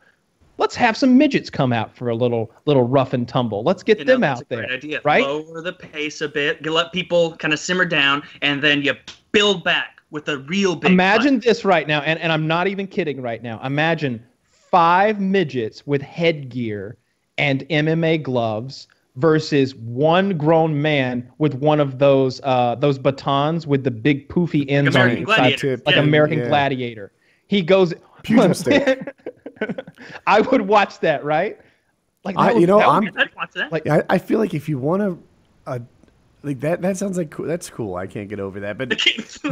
Let's have some midgets come out for a little little rough and tumble. Let's get You know, them that's out a there. Great idea. right? Lower the pace a bit. You let people kind of simmer down, and then you build back with a real big. Imagine this right now, and, and I'm not even kidding right now. Imagine five midgets with headgear and MMA gloves versus one grown man with one of those uh, those batons with the big poofy ends on American it, Gladiator. tip. like Yeah. American Yeah. Gladiator. He goes. I would watch that, right? Like I- that would- you know, that I'm- be- I'd watch that. like I, I feel like if you want to. a like that. That sounds like cool. That's cool. I can't get over that. But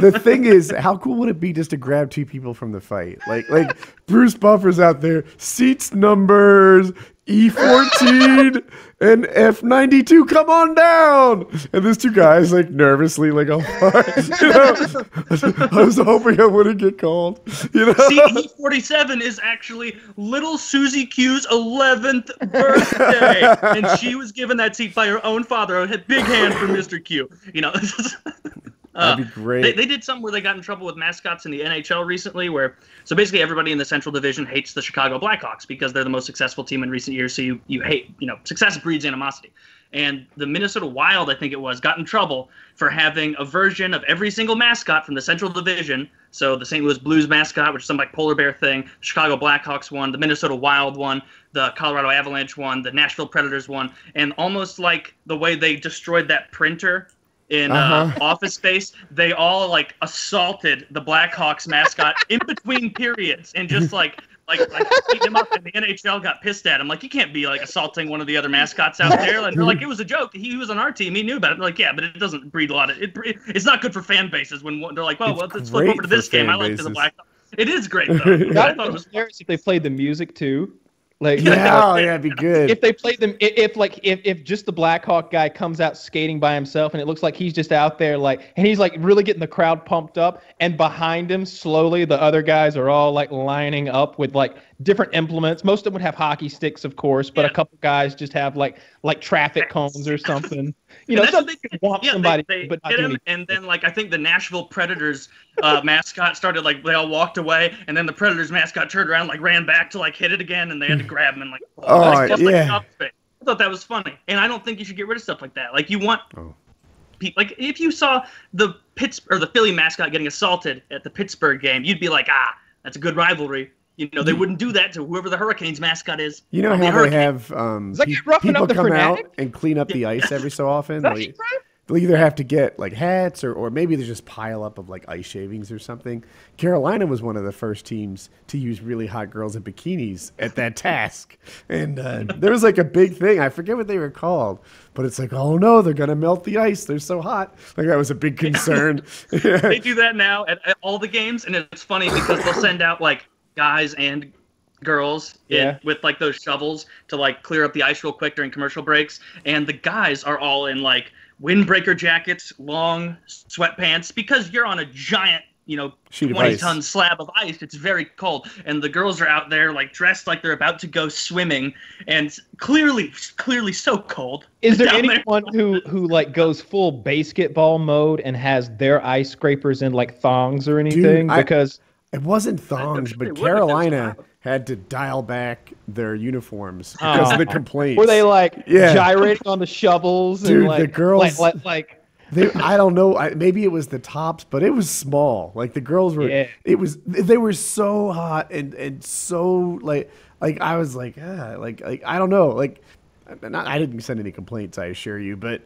the thing is, how cool would it be just to grab two people from the fight? Like like Bruce Buffer's out there, seats numbers E14 and F92, come on down. And there's two guys like nervously, like, oh, you know, I was hoping I wouldn't get called. You know, See, E47 is actually little Susie Q's 11th birthday, and she was given that seat by her own father. A big hand for Mr. Q. You know. Uh, that'd be great. They, they did something where they got in trouble with mascots in the NHL recently, where so basically everybody in the Central Division hates the Chicago Blackhawks because they're the most successful team in recent years. So you you hate you know success breeds animosity. And the Minnesota Wild, I think it was, got in trouble for having a version of every single mascot from the Central Division. So the St. Louis Blues mascot, which is some like polar bear thing, the Chicago Blackhawks one, the Minnesota Wild one, the Colorado Avalanche one, the Nashville Predators one, and almost like the way they destroyed that printer in uh, Uh-huh. Office Space, they all like assaulted the Blackhawks mascot in between periods and just like like like beat him up. And the NHL got pissed at him. Like you can't be like assaulting one of the other mascots out there. And they're like, it was a joke. He was on our team. He knew about it. They're like, yeah, but it doesn't breed a lot of it. it it's not good for fan bases when one- they're like, well, It's well let's flip over to this for game. I fan like the bases. Blackhawks. It is great though. I thought it was hilarious if they played the music too. Like yeah, oh, yeah, it'd be good. if they played them if, if like if, if just the blackhawk guy comes out skating by himself and it looks like he's just out there like and he's like really getting the crowd pumped up and behind him slowly the other guys are all like lining up with like different implements most of them would have hockey sticks of course but Yeah. a couple guys just have like like traffic cones or something you know something they to whomp yeah, somebody they, they but hit him, and then like I think the Nashville Predators uh, mascot started like they all walked away, and then the Predators mascot turned around like ran back to like hit it again, and they had to grab him and like. Oh, like, plus, like, yeah. top. I thought that was funny, and I don't think you should get rid of stuff like that. Like you want. Oh. Like if you saw the Pitts or the Philly mascot getting assaulted at the Pittsburgh game, you'd be like, ah, that's a good rivalry. You know, they wouldn't do that to whoever the Hurricanes mascot is. You know on the how they have um, Is that pe- people up the come out and clean up the ice every so often. That's Like, they'll either have to get like hats or, or maybe they just pile up of like ice shavings or something. Carolina was one of the first teams to use really hot girls in bikinis at that task, and uh, there was like a big thing. I forget what they were called, but it's like, oh no, they're gonna melt the ice. They're so hot. Like that was a big concern. they do that now at, at all the games, and it's funny because they'll send out like guys and girls in, with like those shovels to like clear up the ice real quick during commercial breaks, and the guys are all in like windbreaker jackets, long sweatpants, because you're on a giant. You know, Sheet 20 ton slab of ice. It's very cold. And the girls are out there, like, dressed like they're about to go swimming. And clearly, clearly so cold. Is there down there. anyone who who like goes full basketball mode and has their ice scrapers in like thongs or anything? I- because It wasn't thongs, but they would if they was Carolina had to dial back their uniforms because of the Oh. complaints. were they like Yeah. gyrating on the shovels Dude, and the girls- like, like, like They, I don't know. I, maybe it was the tops, but it was small. Like the girls were. Yeah. It was. They were so hot and and so like like I was like ah, like like I don't know like. Not, I didn't send any complaints, I assure you, but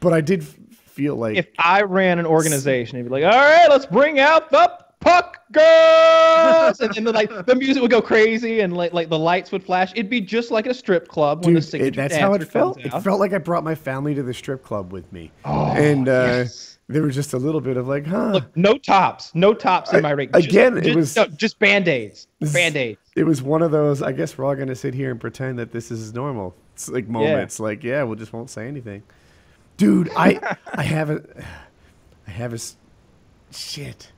but I did feel like if I ran an organization, it'd be like, all right, let's bring out the puck girls, and then the, like the music would go crazy and like like the lights would flash. It'd be just like a strip club when Dude, the it- signature that's how it felt. comes It felt like I brought my family to the strip club with me, Oh, and uh, yes. there was just a little bit of like, huh. Look, no tops, no tops in my rig. Just- again, it just, was- no, just band aids, band aids. it was one of those. I guess we're all gonna sit here and pretend that this is normal. It's like moments. Like, yeah, we just won't say anything. Dude, I I have a I have a s- shit.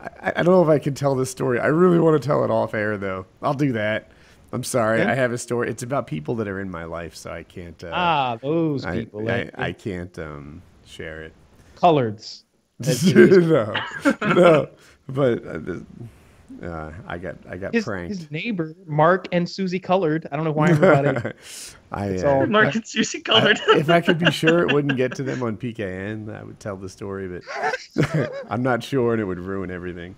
I, I don't know if I can tell this story. I really want to tell it off air though. I'll do that. I'm sorry. Yeah. I have a story. It's about people that are in my life, so I can't. Uh, Ah, those I, people. I, like, I can't um, share it. coloreds. no, no. But uh, uh, I got I got His, pranked. his neighbor, Mark and Susie Colored. I don't know why everybody. I, It's uh, all- Mark and Susie I- colored. if I could be sure it wouldn't get to them on PKN, I would tell the story, but I'm not sure, and it would ruin everything.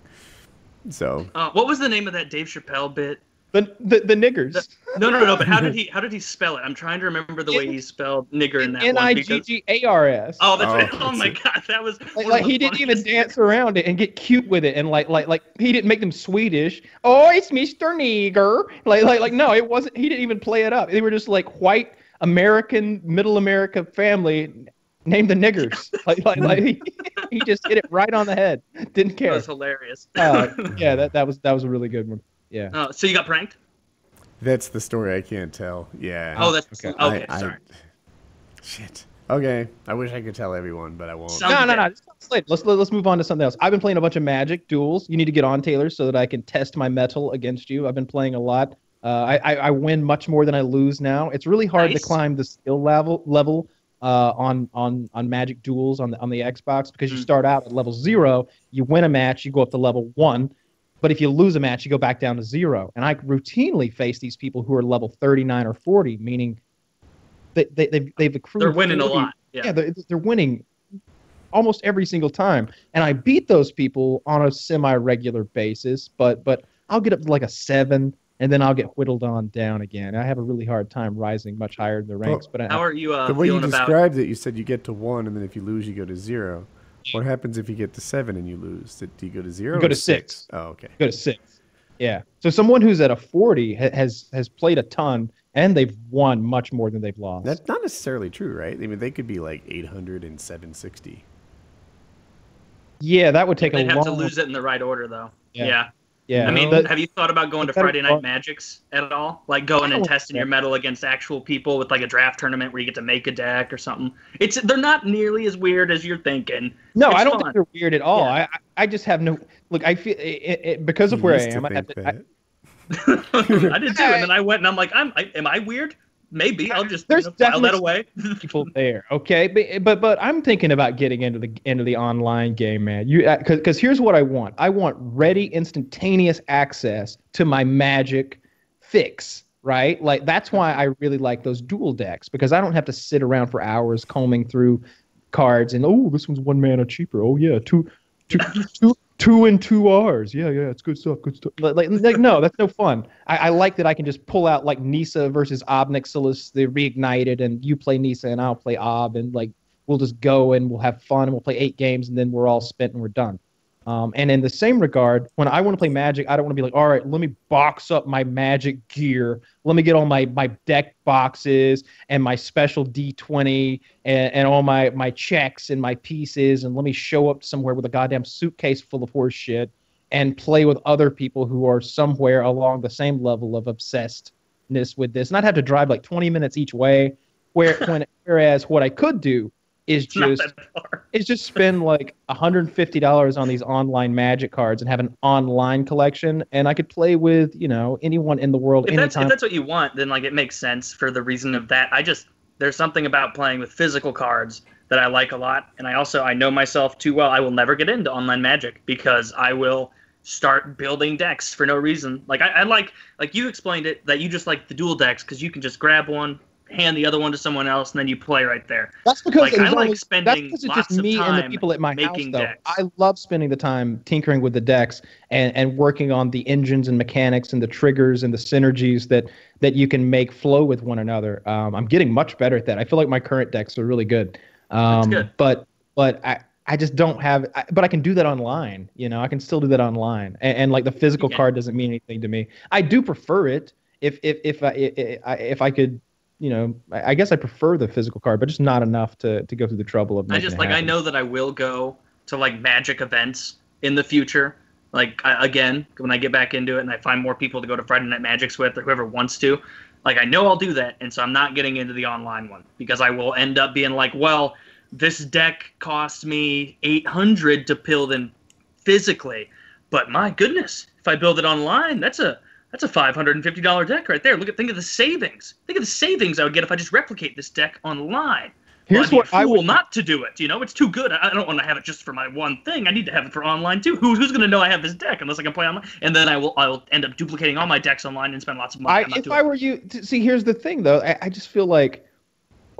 So Uh, what was the name of that Dave Chappelle bit? The, the the niggers. No, no, no. But how did he? How did he spell it? I'm trying to remember the way he spelled nigger in that N one. i because- g g a r s. Oh, that's Oh, right. Oh my it. god, that was Like, like he didn't even dance around it and get cute with it, and like like like he didn't make them Swedish. Oh, it's Mister Nigger. Like like like no, it wasn't. He didn't even play it up. They were just like white American, middle America family named the niggers. like, like, like he, he just hit it right on the head. Didn't That care. was hilarious. Uh, yeah, that, that was that was a really good one. Yeah. Uh, so you got pranked? That's the story I can't tell. Yeah. Oh, that's okay. okay. I- I- sorry. Shit. Okay. I wish I could tell everyone, but I won't. Some- No, no, no. just don't slate. Let's let's move on to something else. I've been playing a bunch of Magic duels. You need to get on Taylor so that I can test my mettle against you. I've been playing a lot. Uh, I, I I win much more than I lose now. It's really hard Nice. to climb the skill level level uh, on on on Magic duels on the on the Xbox because you Mm. start out at level zero. You win a match, you go up to level one. But if you lose a match, you go back down to zero. And I routinely face these people who are level 39 or 40, meaning they, they, they've, they've accrued. They're winning a lot. Yeah. yeah, they're, they're winning almost every single time, and I beat those people on a semi-regular basis. But but I'll get up to like a seven, and then I'll get whittled on down again. I have a really hard time rising much higher in the ranks. but I, How are you uh, the way you feeling about? described it, you said you get to one, and then if you lose, you go to zero. What happens if you get to seven and you lose? Do you go to zero? You go or to six. Oh, okay. go to six. Yeah. So someone who's at a forty has has played a ton, and they've won much more than they've lost. That's not necessarily true, right? I mean, they could be like 800 and 760. yeah, that would take They'd a have long. to lose it in the right order, though. Yeah. Yeah. Yeah. I mean, the- have you thought about going to Friday part- Night Magics at all? Like going and Oh, testing your mettle against actual people with like a draft tournament where you get to make a deck or something. It's they're not nearly as weird as you're thinking. No, It's I don't fun. think they're weird at all. Yeah. I, I I just have no look. I feel it, it, because of You where I used to am. I have think to, I. I did too, and then I went and I'm like, I'm, I, am I weird? Maybe I'll just you There's know, file that away. people there. Okay, but, but but I'm thinking about getting into the into the online game, man. You uh, because because here's what I want. I want ready, instantaneous access to my Magic fix. Right, like that's why I really like those dual decks because I don't have to sit around for hours combing through cards and oh, this one's one mana cheaper. Oh yeah, two, two, two, two and two R's. Yeah, yeah, it's good stuff. Good stuff. Like, like, no, that's no fun. I, I like that I can just pull out like Nissa versus Ob Nixilis, the reignited, and you play Nissa and I'll play Ob, and like we'll just go and we'll have fun and we'll play eight games and then we're all spent and we're done. Um, and in the same regard, when I want to play Magic, I don't want to be like, all right, let me box up my Magic gear. Let me get all my my deck boxes and my special D20 and, and all my my checks and my pieces, and let me show up somewhere with a goddamn suitcase full of horse shit and play with other people who are somewhere along the same level of obsessedness with this. And I'd have to drive like 20 minutes each way. Where when whereas what I could do is just is just spend like $150 on these online magic cards and have an online collection and I could play with, you know, anyone in the world If that's, if that's what you want, then like it makes sense for the reason of that. I just there's something about playing with physical cards that I like a lot, and I also I know myself too well. I will never get into online Magic because I will start building decks for no reason. Like I, I like like you explained it that you just like the dual decks because you can just grab one, hand the other one to someone else, and then you play right there. That's because Like, I like spending that's because it's just lots of me and the time people at my house. Though decks. I love spending the time tinkering with the decks and, and working on the engines and mechanics and the triggers and the synergies that that you can make flow with one another. Um, I'm getting much better at that. I feel like my current decks are really good. Um, good. But but I. I just don't have, I, but I can do that online. You know, I can still do that online, and, and like the physical Yeah. card doesn't mean anything to me. I do prefer it if if if I if I, if I could you know, I I guess I prefer the physical card, but just not enough to to go through the trouble of. I just like I know that I will go to like magic events in the future. Like I, again, when I get back into it and I find more people to go to Friday Night Magics with or whoever wants to, like I know I'll do that, and so I'm not getting into the online one because I will end up being like, well, this deck cost me 800 to build in physically, but my goodness, if I build it online, that's a that's a five hundred and fifty dollar deck right there. Look at think of the savings. Think of the savings I would get if I just replicate this deck online. Here's Well, I'd be what I fool not to do it. You know, it's too good. I I don't want to have it just for my one thing. I need to have it for online too. Who, who's going to know I have this deck unless I can play online? And then I will I will end up duplicating all my decks online and spend lots of money. I, if I it. were you, see, here's the thing though. I, I just feel like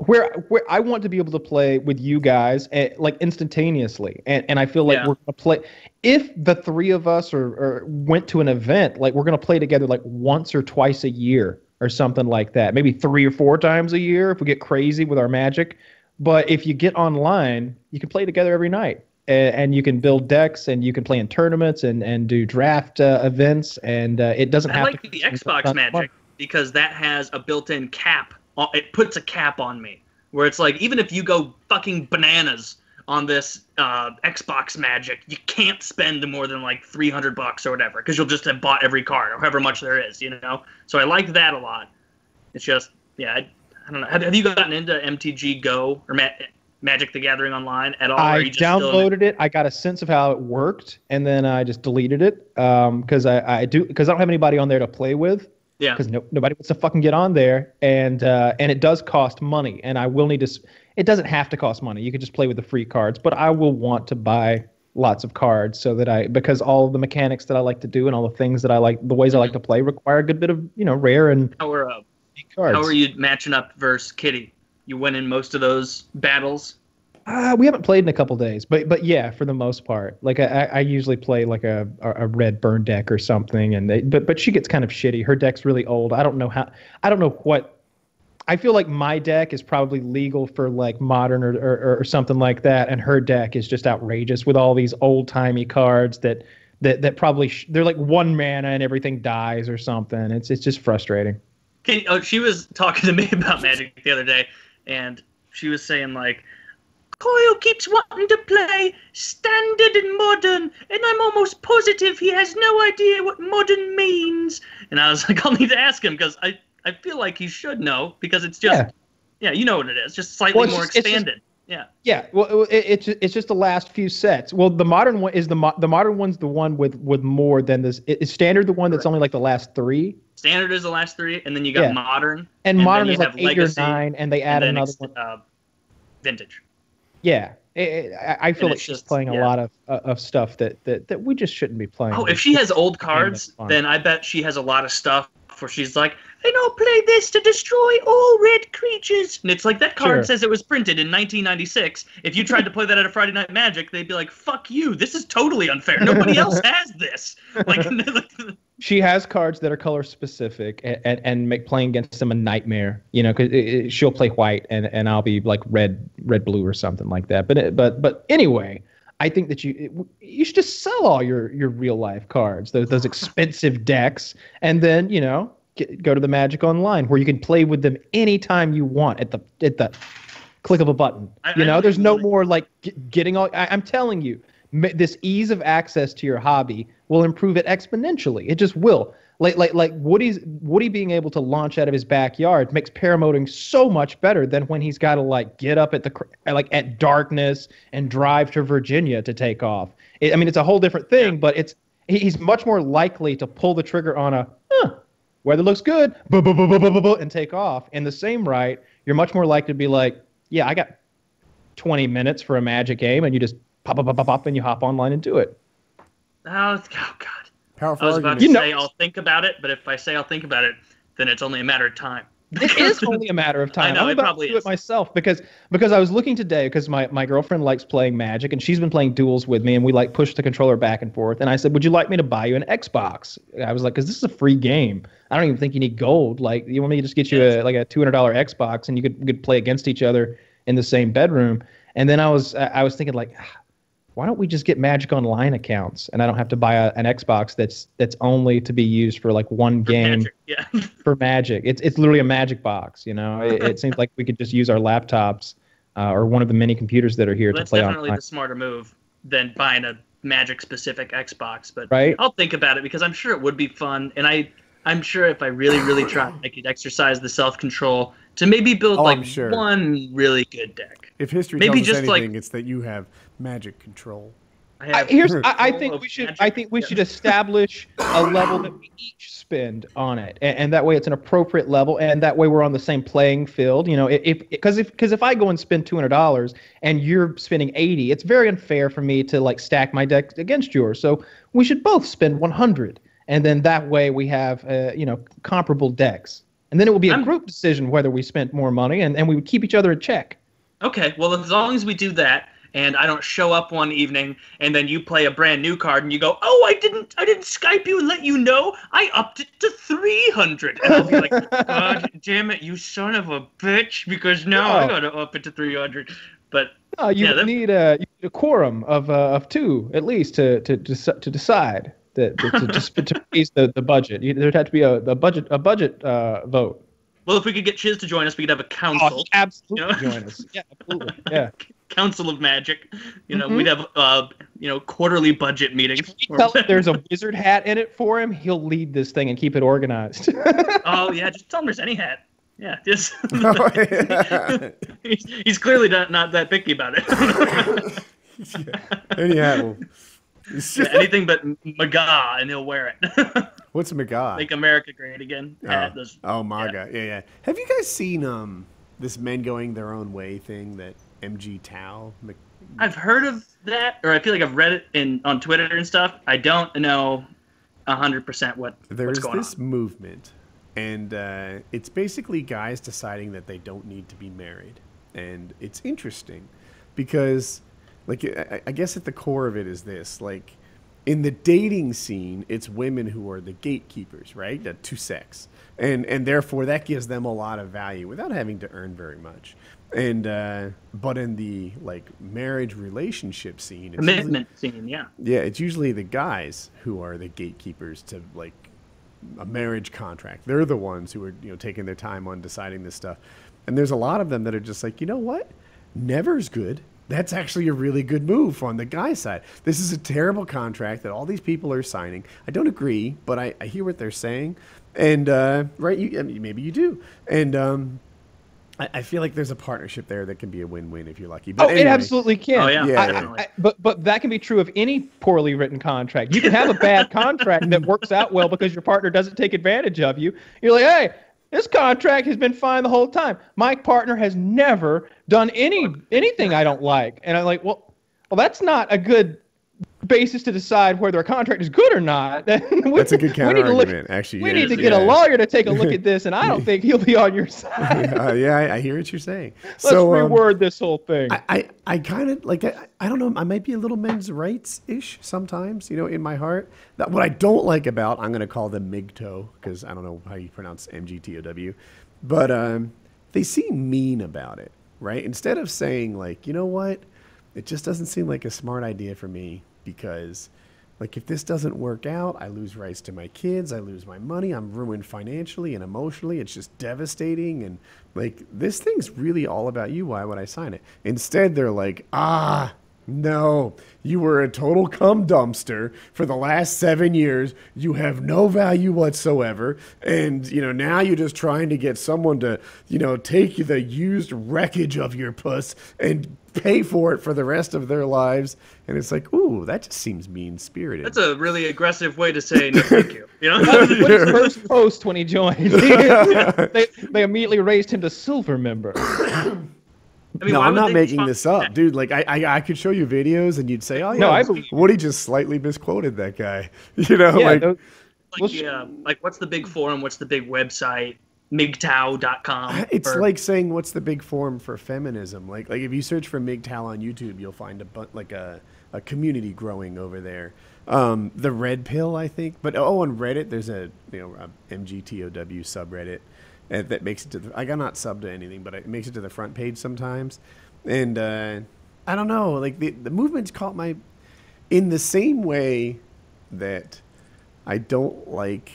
where where I want to be able to play with you guys eh, like instantaneously, and and I feel like Yeah. we're gonna play. If the three of us or, or went to an event, like we're gonna play together like once or twice a year or something like that. Maybe three or four times a year if we get crazy with our magic. But if you get online, you can play together every night. a- And you can build decks, and you can play in tournaments, and, and do draft uh, events, and uh, it doesn't I have like to. the Xbox Magic because that has a built-in cap. It puts a cap on me. where it's like even if you go fucking bananas on this uh, Xbox Magic, you can't spend more than like 300 bucks or whatever because you'll just have bought every card or however much there is, you know. So I like that a lot. It's just yeah, I, I don't know. Have, have you gotten into MTGO or Ma- Magic the Gathering Online at all? I you just still downloaded it. I got a sense of how it worked, and then I just deleted it because I, I do because I don't have anybody on there to play with. Yeah. Because no, nobody wants to fucking get on there, and uh, and it does cost money, and I will need to. It doesn't have to cost money. You could just play with the free cards, but I will want to buy lots of cards so that I because all the mechanics that I like to do and all the things that I like the ways I like to play require a good bit of you know rare and How are uh, cards. how are you matching up versus Kitty? You winning most of those battles? Uh, we haven't played in a couple days, but but yeah, for the most part, like I, I I usually play like a, a a red burn deck or something, and they, but but she gets kind of shitty. Her deck's really old. I don't know how. I don't know what. I feel like my deck is probably legal for like modern or or, or something like that, and her deck is just outrageous with all these old timey cards that that that probably sh- they're like one mana and everything dies or something. It's it's just frustrating. Can, oh, she was talking to me about Magic the other day, and she was saying like, Coyle keeps wanting to play standard and modern, and I'm almost positive he has no idea what modern means. And I was like, I'll need to ask him because I I feel like he should know because it's just Yeah. yeah, you know what it is, just slightly Well, more just- expanded. yeah. Yeah, well, it, it's it's just the last few sets. Well, the modern one is the mo- the modern one's the one with with more than this. Is standard the one that's Correct. only like the last three, Standard is the last three, and then you got Yeah. modern, and, then modern is like eight legacy, or nine, and they add then another one. uh, vintage. Yeah, It- it- I, I feel And like she's just- playing a lot of uh, of stuff that, that that we just shouldn't be playing. Oh, if she has old cards, then I bet she has a lot of stuff where she's like, and I'll play this to destroy all red creatures. And it's like that card Sure. says it was printed in 1996. If you tried to play that at a Friday Night Magic, they'd be like, "Fuck you! This is totally unfair. Nobody else has this." Like, she has cards that are color specific and, and, and make playing against them a nightmare you know because she'll play white and, and i'll be like red red blue or something like that but but but anyway i think that you you should just sell all your your real life cards those, those expensive decks and then you know get, go to the magic online where you can play with them anytime you want at the at the click of a button I- you I know there's no really- more like get, getting all I, i'm telling you this ease of access to your hobby will improve it exponentially. It just will. Like like like Woody's Woody being able to launch out of his backyard makes paramotoring so much better than when he's got to like get up at the like at darkness and drive to Virginia to take off. It, I mean, it's a whole different thing, but it's he- he's much more likely to pull the trigger on a huh, weather looks good, bu- bu- bu- bu- bu- bu- bu- and take off. In the same right, you're much more likely to be like, yeah, I got 20 minutes for a magic game, and you just pop, pop, pop, pop, pop, and you hop online and do it. oh, oh God. Powerful I was about argument. to You know- say I'll think about it, but if I say I'll think about it, then it's only a matter of time. It is only a matter of time. I know, I'm it about probably to do is. it myself because because I was looking today because my, my girlfriend likes playing Magic and she's been playing duels with me and we like push the controller back and forth and I said, would you like me to buy you an Xbox? I was like, because this is a free game. I don't even think you need gold. Like, you want me to just get you a like a two hundred dollar Xbox and you could we could play against each other in the same bedroom. And then I was I I was thinking like, "Ah, why don't we just get Magic Online accounts and I don't have to buy a, an Xbox that's that's only to be used for like one game Magic, Yeah. for Magic. It's it's literally a Magic box. You know, it, it seems like we could just use our laptops uh, or one of the many computers that are here That's to play online. That's definitely the smarter move than buying a Magic specific Xbox. But Right? I'll think about it because I'm sure it would be fun, and I I'm sure if I really really tried, I could exercise the self control to maybe build Oh, like sure. one really good deck. If history Maybe tells us just, like- it's that you have magic control. I I, have here's I, I think we should I think we Yeah. should establish a level that we each spend on it, and, and that way it's an appropriate level, and that way we're on the same playing field. You know, if because if because if I go and spend two hundred dollars and you're spending eighty, it's very unfair for me to like stack my deck against yours. So we should both spend one hundred, and then that way we have uh, you know comparable decks, and then it will be a I'm- group decision whether we spent more money, and, and we would keep each other in check. Okay, well, as long as we do that, and I don't show up one evening, and then you play a brand new card, and you go, "Oh, I didn't, I didn't Skype you and let you know. I upped it to 300," and I'll be like, "God damn it, you son of a bitch!" Because now I No. gotta up it to 300. But No, you Yeah, that- need a, you need a quorum of uh, of two at least to to to, to decide that to, to, to, to raise the, the budget. You, there'd have to be a, a budget a budget uh, vote. Well, if we could get Chiz to join us, we could have a Oh, council, absolutely You know? join us. Yeah, absolutely. Yeah. Council of magic. You know, Mhm. we'd have uh, you know, quarterly budget meetings. If tell him there's a wizard hat in it for him, he'll lead this thing and keep it organized. oh yeah, just tell him there's any hat. Yeah, just Oh, yeah. he's, he's clearly not, not that picky about it. Anyhow, Yeah, anything but MAGA, and he'll wear it. what's McGaw? Make America great again. hat. Oh, Those- oh, MAGA. Yeah. yeah, Have you guys seen um this men going their own way thing that MGTOW? Mc- I've heard of that, or I feel like I've read it in on Twitter and stuff. I don't know hundred percent what There's what's going this on. movement, and uh, it's basically guys deciding that they don't need to be married, and it's interesting because, like, I, I guess at the core of it is this: like, in the dating scene, it's women who are the gatekeepers, right? The two sex, and and therefore that gives them a lot of value without having to earn very much. And uh, but in the like marriage relationship scene, it's usually- commitment scene. Yeah, yeah, it's usually the guys who are the gatekeepers to like a marriage contract. They're the ones who are you know taking their time on deciding this stuff. And there's a lot of them that are just like, you know what, never's good. That's actually a really good move on the guy side. This is a terrible contract that all these people are signing. I don't agree, but I, I hear what they're saying, and uh, right, you, I mean, maybe you do. And um, I, I feel like there's a partnership there that can be a win-win if you're lucky. But oh, it absolutely can. Oh, yeah, Yeah, I- yeah. definitely. I- but but that can be true of any poorly written contract. You can have a bad contract that works out well because your partner doesn't take advantage of you. You're like, hey, this contract has been fine the whole time. My partner has never done any anything I don't like, and I'm like, well, well, that's not a good basis to decide whether a contract is good or not. We- That's a good counter need to look- argument, actually. We yeah, need to yeah. get a lawyer to take a look at this, and I don't think he'll be on your side. uh, yeah, I, I hear what you're saying. Let's so um, reword this whole thing. I, I, I kind of like I, I don't know. I might be a little men's rights ish sometimes, you know, in my heart. That, what I don't like about I'm going to call them MGTOW because I don't know how you pronounce MGTOW, but um, they seem mean about it, right? Instead of saying like, you know what, it just doesn't seem like a smart idea for me because like if this doesn't work out, I lose rights to my kids, I lose my money, I'm ruined financially and emotionally. It's just devastating and like this thing's really all about you. Why would I sign it? Instead, they're like, "Ah, no, you were a total cum dumpster for the last 7 years. You have no value whatsoever and, you know, now you're just trying to get someone to, you know, take the used wreckage of your puss and pay for it for the rest of their lives." And it's like, "Ooh, that just seems mean-spirited." that's a really aggressive way to say no thank you. You know, That was his first post when he joined. they, they immediately raised him to silver member. I mean, no, I'm not making this up, that? dude. Like I, I, I could show you videos, and you'd say, "Oh yeah, No, I believe. Woody just slightly misquoted that guy." You know, Yeah, like those- Like, Well, yeah, like what's the big forum? What's the big website? MGTOW.com. it's or- like saying, "What's the big forum for feminism?" Like, like if you search for MGTOW on YouTube, you'll find a bu- like a, a community growing over there. Um, the Red Pill, I think, but oh, on Reddit, there's a you know a MGTOW subreddit that makes it to the. I got not subbed to anything, but it makes it to the front page sometimes, and uh, I don't know, like the the movement's caught my in the same way that I don't like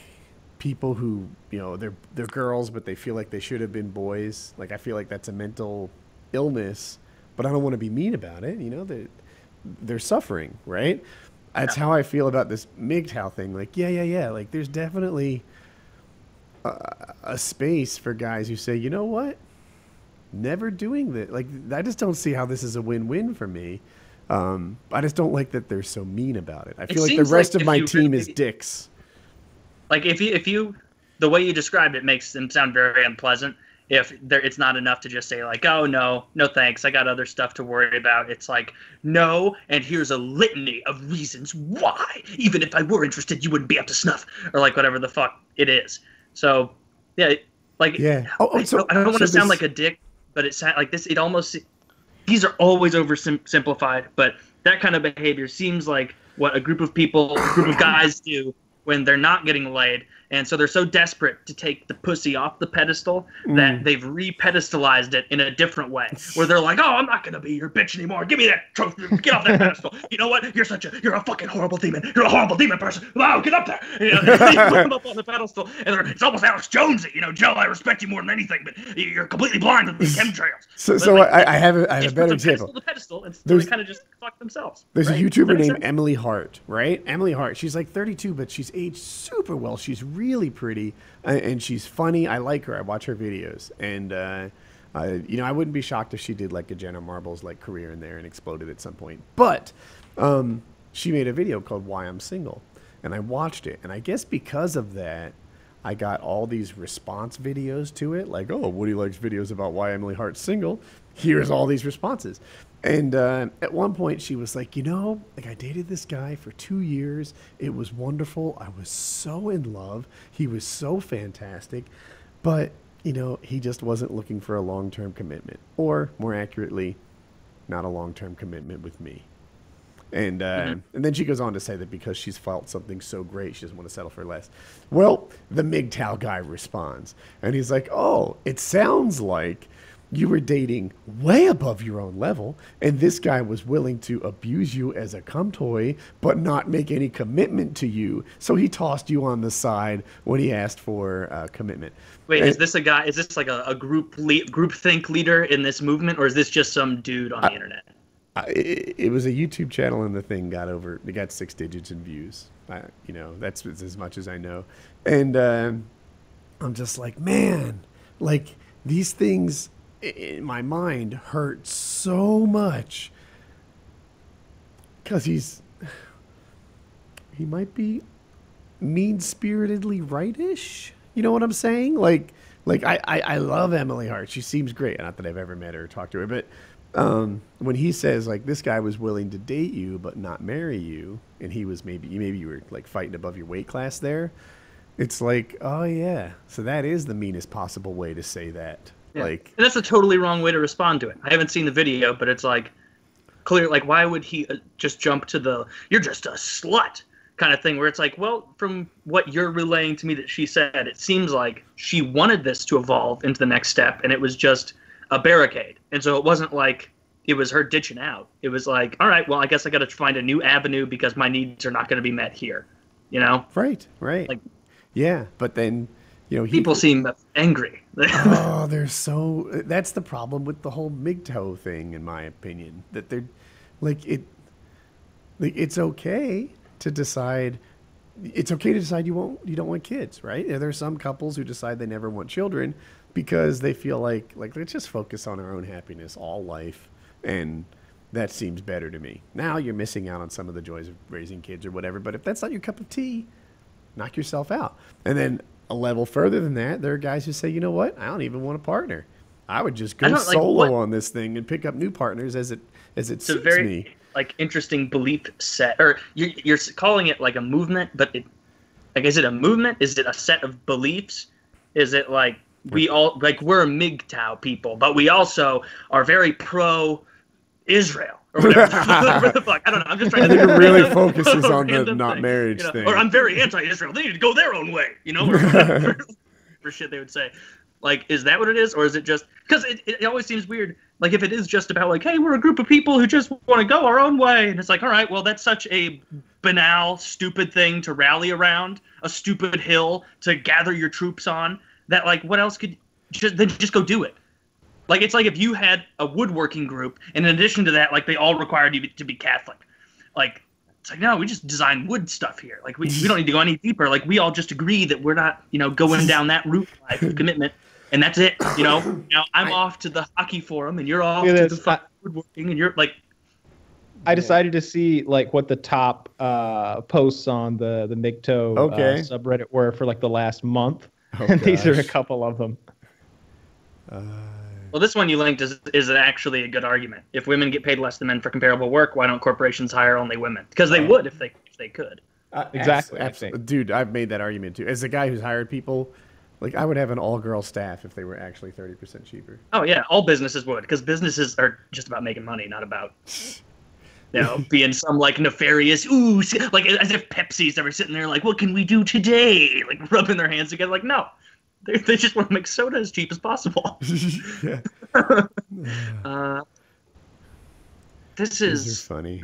people who you know they're they're girls but they feel like they should have been boys. Like I feel like that's a mental illness, but I don't want to be mean about it. You know they they're suffering, right? That's how I feel about this MGTOW thing. Like yeah, yeah, yeah. Like there's definitely a, a space for guys who say, you know what, never doing that. Like I just don't see how this is a win-win for me. Um, I just don't like that they're so mean about it. I feel like the rest like of my team really- is dicks. like if you if you the way you described it makes them sound very unpleasant if there it's not enough to just say like oh no no thanks i got other stuff to worry about it's like no and here's a litany of reasons why even if i were interested you wouldn't be up to snuff or like whatever the fuck it is so yeah like Yeah. Oh, oh, I, so- I don't want so to sound this- like a dick but it sound like this it almost these are always oversimplified, but that kind of behavior seems like what a group of people, a group of guys do when they're not getting laid, And so they're so desperate to take the pussy off the pedestal that mm. they've re-pedestalized it in a different way, where they're like, "Oh, I'm not gonna be your bitch anymore. Give me that trophy. Get off that pedestal. You know what? You're such a you're a fucking horrible demon. You're a horrible demon person. Wow, get up there. You know, put them up on the pedestal, and they're, it's almost Alex Jonesy. You know, Joe, I respect you more than anything, but you're completely blind with the chemtrails. So, But, so like, I, I have a, I have a better put the example. pedestal and There's- they kind of just fuck themselves. There's right? a YouTuber named? Emily Hart, right? Emily Hart. She's like 32, but she's aged super well. She's really pretty uh, and she's funny. I like her. I watch her videos, and uh, uh, you know, I wouldn't be shocked if she did like a Jenna Marbles like career in there and exploded at some point. But um, she made a video called "Why I'm Single," and I watched it, and I guess because of that. I got all these response videos to it, like, oh, Woody likes videos about why Emily Hart's single. Here's all these responses. And uh, at one point, she was like, you know, like I dated this guy for two years. It was wonderful. I was so in love. He was so fantastic. But, you know, he just wasn't looking for a long term commitment. Or, more accurately, not a long term commitment with me. And uh, and then she goes on to say that because she's felt something so great, she doesn't want to settle for less. Well, the MGTOW guy responds, and he's like, "Oh, it sounds like you were dating way above your own level, and this guy was willing to abuse you as a cum toy, but not make any commitment to you. So he tossed you on the side when he asked for uh, commitment." Wait, And- is this a guy? Is this like a, a group le- group think leader in this movement, or is this just some dude on the internet? I- it, it was a YouTube channel, and the thing got over. It got six digits in views. I, you know, that's as as much as I know. And um I'm just like, man, like these things my mind hurt so much because he's he might be mean spiritedly rightish. You know what I'm saying? Like, like I, I, I love Emily Hart. She seems great. Not that I've ever met her or talked to her, but um, when he says like this guy was willing to date you but not marry you, and he was maybe maybe you were like fighting above your weight class there. It's like, oh yeah, so that is the meanest possible way to say that. Yeah. Like, and that's a totally wrong way to respond to it. I haven't seen the video, but it's like clear. Like, why would he uh, just jump to the "you're just a slut" kind of thing? Where it's like, well, from what you're relaying to me that she said, it seems like she wanted this to evolve into the next step, and it was just a barricade. And so it wasn't like it was her ditching out. It was like, all right, well, I guess I got to find a new avenue because my needs are not going to be met here. You know, right, right, Like- yeah. But then, you know, he, people seem angry. Oh, they're so. That's the problem with the whole MGTOW thing, in my opinion. That they're like it. Like it's okay to decide. It's okay to decide you won't. You don't want kids, right? There are some couples who decide they never want children because they feel like like let's just focus on our own happiness all life, and that seems better to me. Now you're missing out on some of the joys of raising kids or whatever. But if that's not your cup of tea, knock yourself out. And then a level further than that, there are guys who say, you know what? I don't even want a partner. I would just go like, solo what- on this thing and pick up new partners as it as it it's a suits very me. like interesting belief set or you're, you're calling it like a movement but it like is it a movement is it a set of beliefs is it like we all like we're MGTOW people but we also are very pro Israel or whatever, whatever the fuck? I don't know. I'm just trying to think it really focuses on the not thing, marriage you know, thing. or I'm very anti-Israel. They need to go their own way you know? Or whatever for shit they would say. Like is that what it is? Or is it just because it, it always seems weird. Like if it is just about like hey we're a group of people who just want to go our own way. And it's like all right well that's such a banal stupid thing to rally around a stupid hill to gather your troops on that like what else could just then just go do it like it's like if you had a woodworking group and in addition to that like they all required you to be catholic like it's like no we just design wood stuff here like we, we don't need to go any deeper like we all just agree that we're not you know going down that route of commitment and that's it you know now i'm off to the hockey forum and you're off to this. the fucking woodworking and you're like I decided to see like what the top uh, posts on the the MGTOW Okay. uh, subreddit were for like the last month, Oh, and these are a couple of them. Uh, well this one you linked is, is actually a good argument if women get paid less than men for comparable work why don't corporations hire only women because they would if they if they could uh, Exactly, I abs- abs- think. dude. I've made that argument too. As a guy who's hired people, like I would have an all-girl staff if they were actually thirty percent cheaper. oh yeah all businesses would because businesses are just about making money not about you know, being some like nefarious ooh, like as if Pepsi's ever sitting there like, what can we do today? Like rubbing their hands together. Like, no, they, they just want to make soda as cheap as possible. yeah. Uh, this These is funny.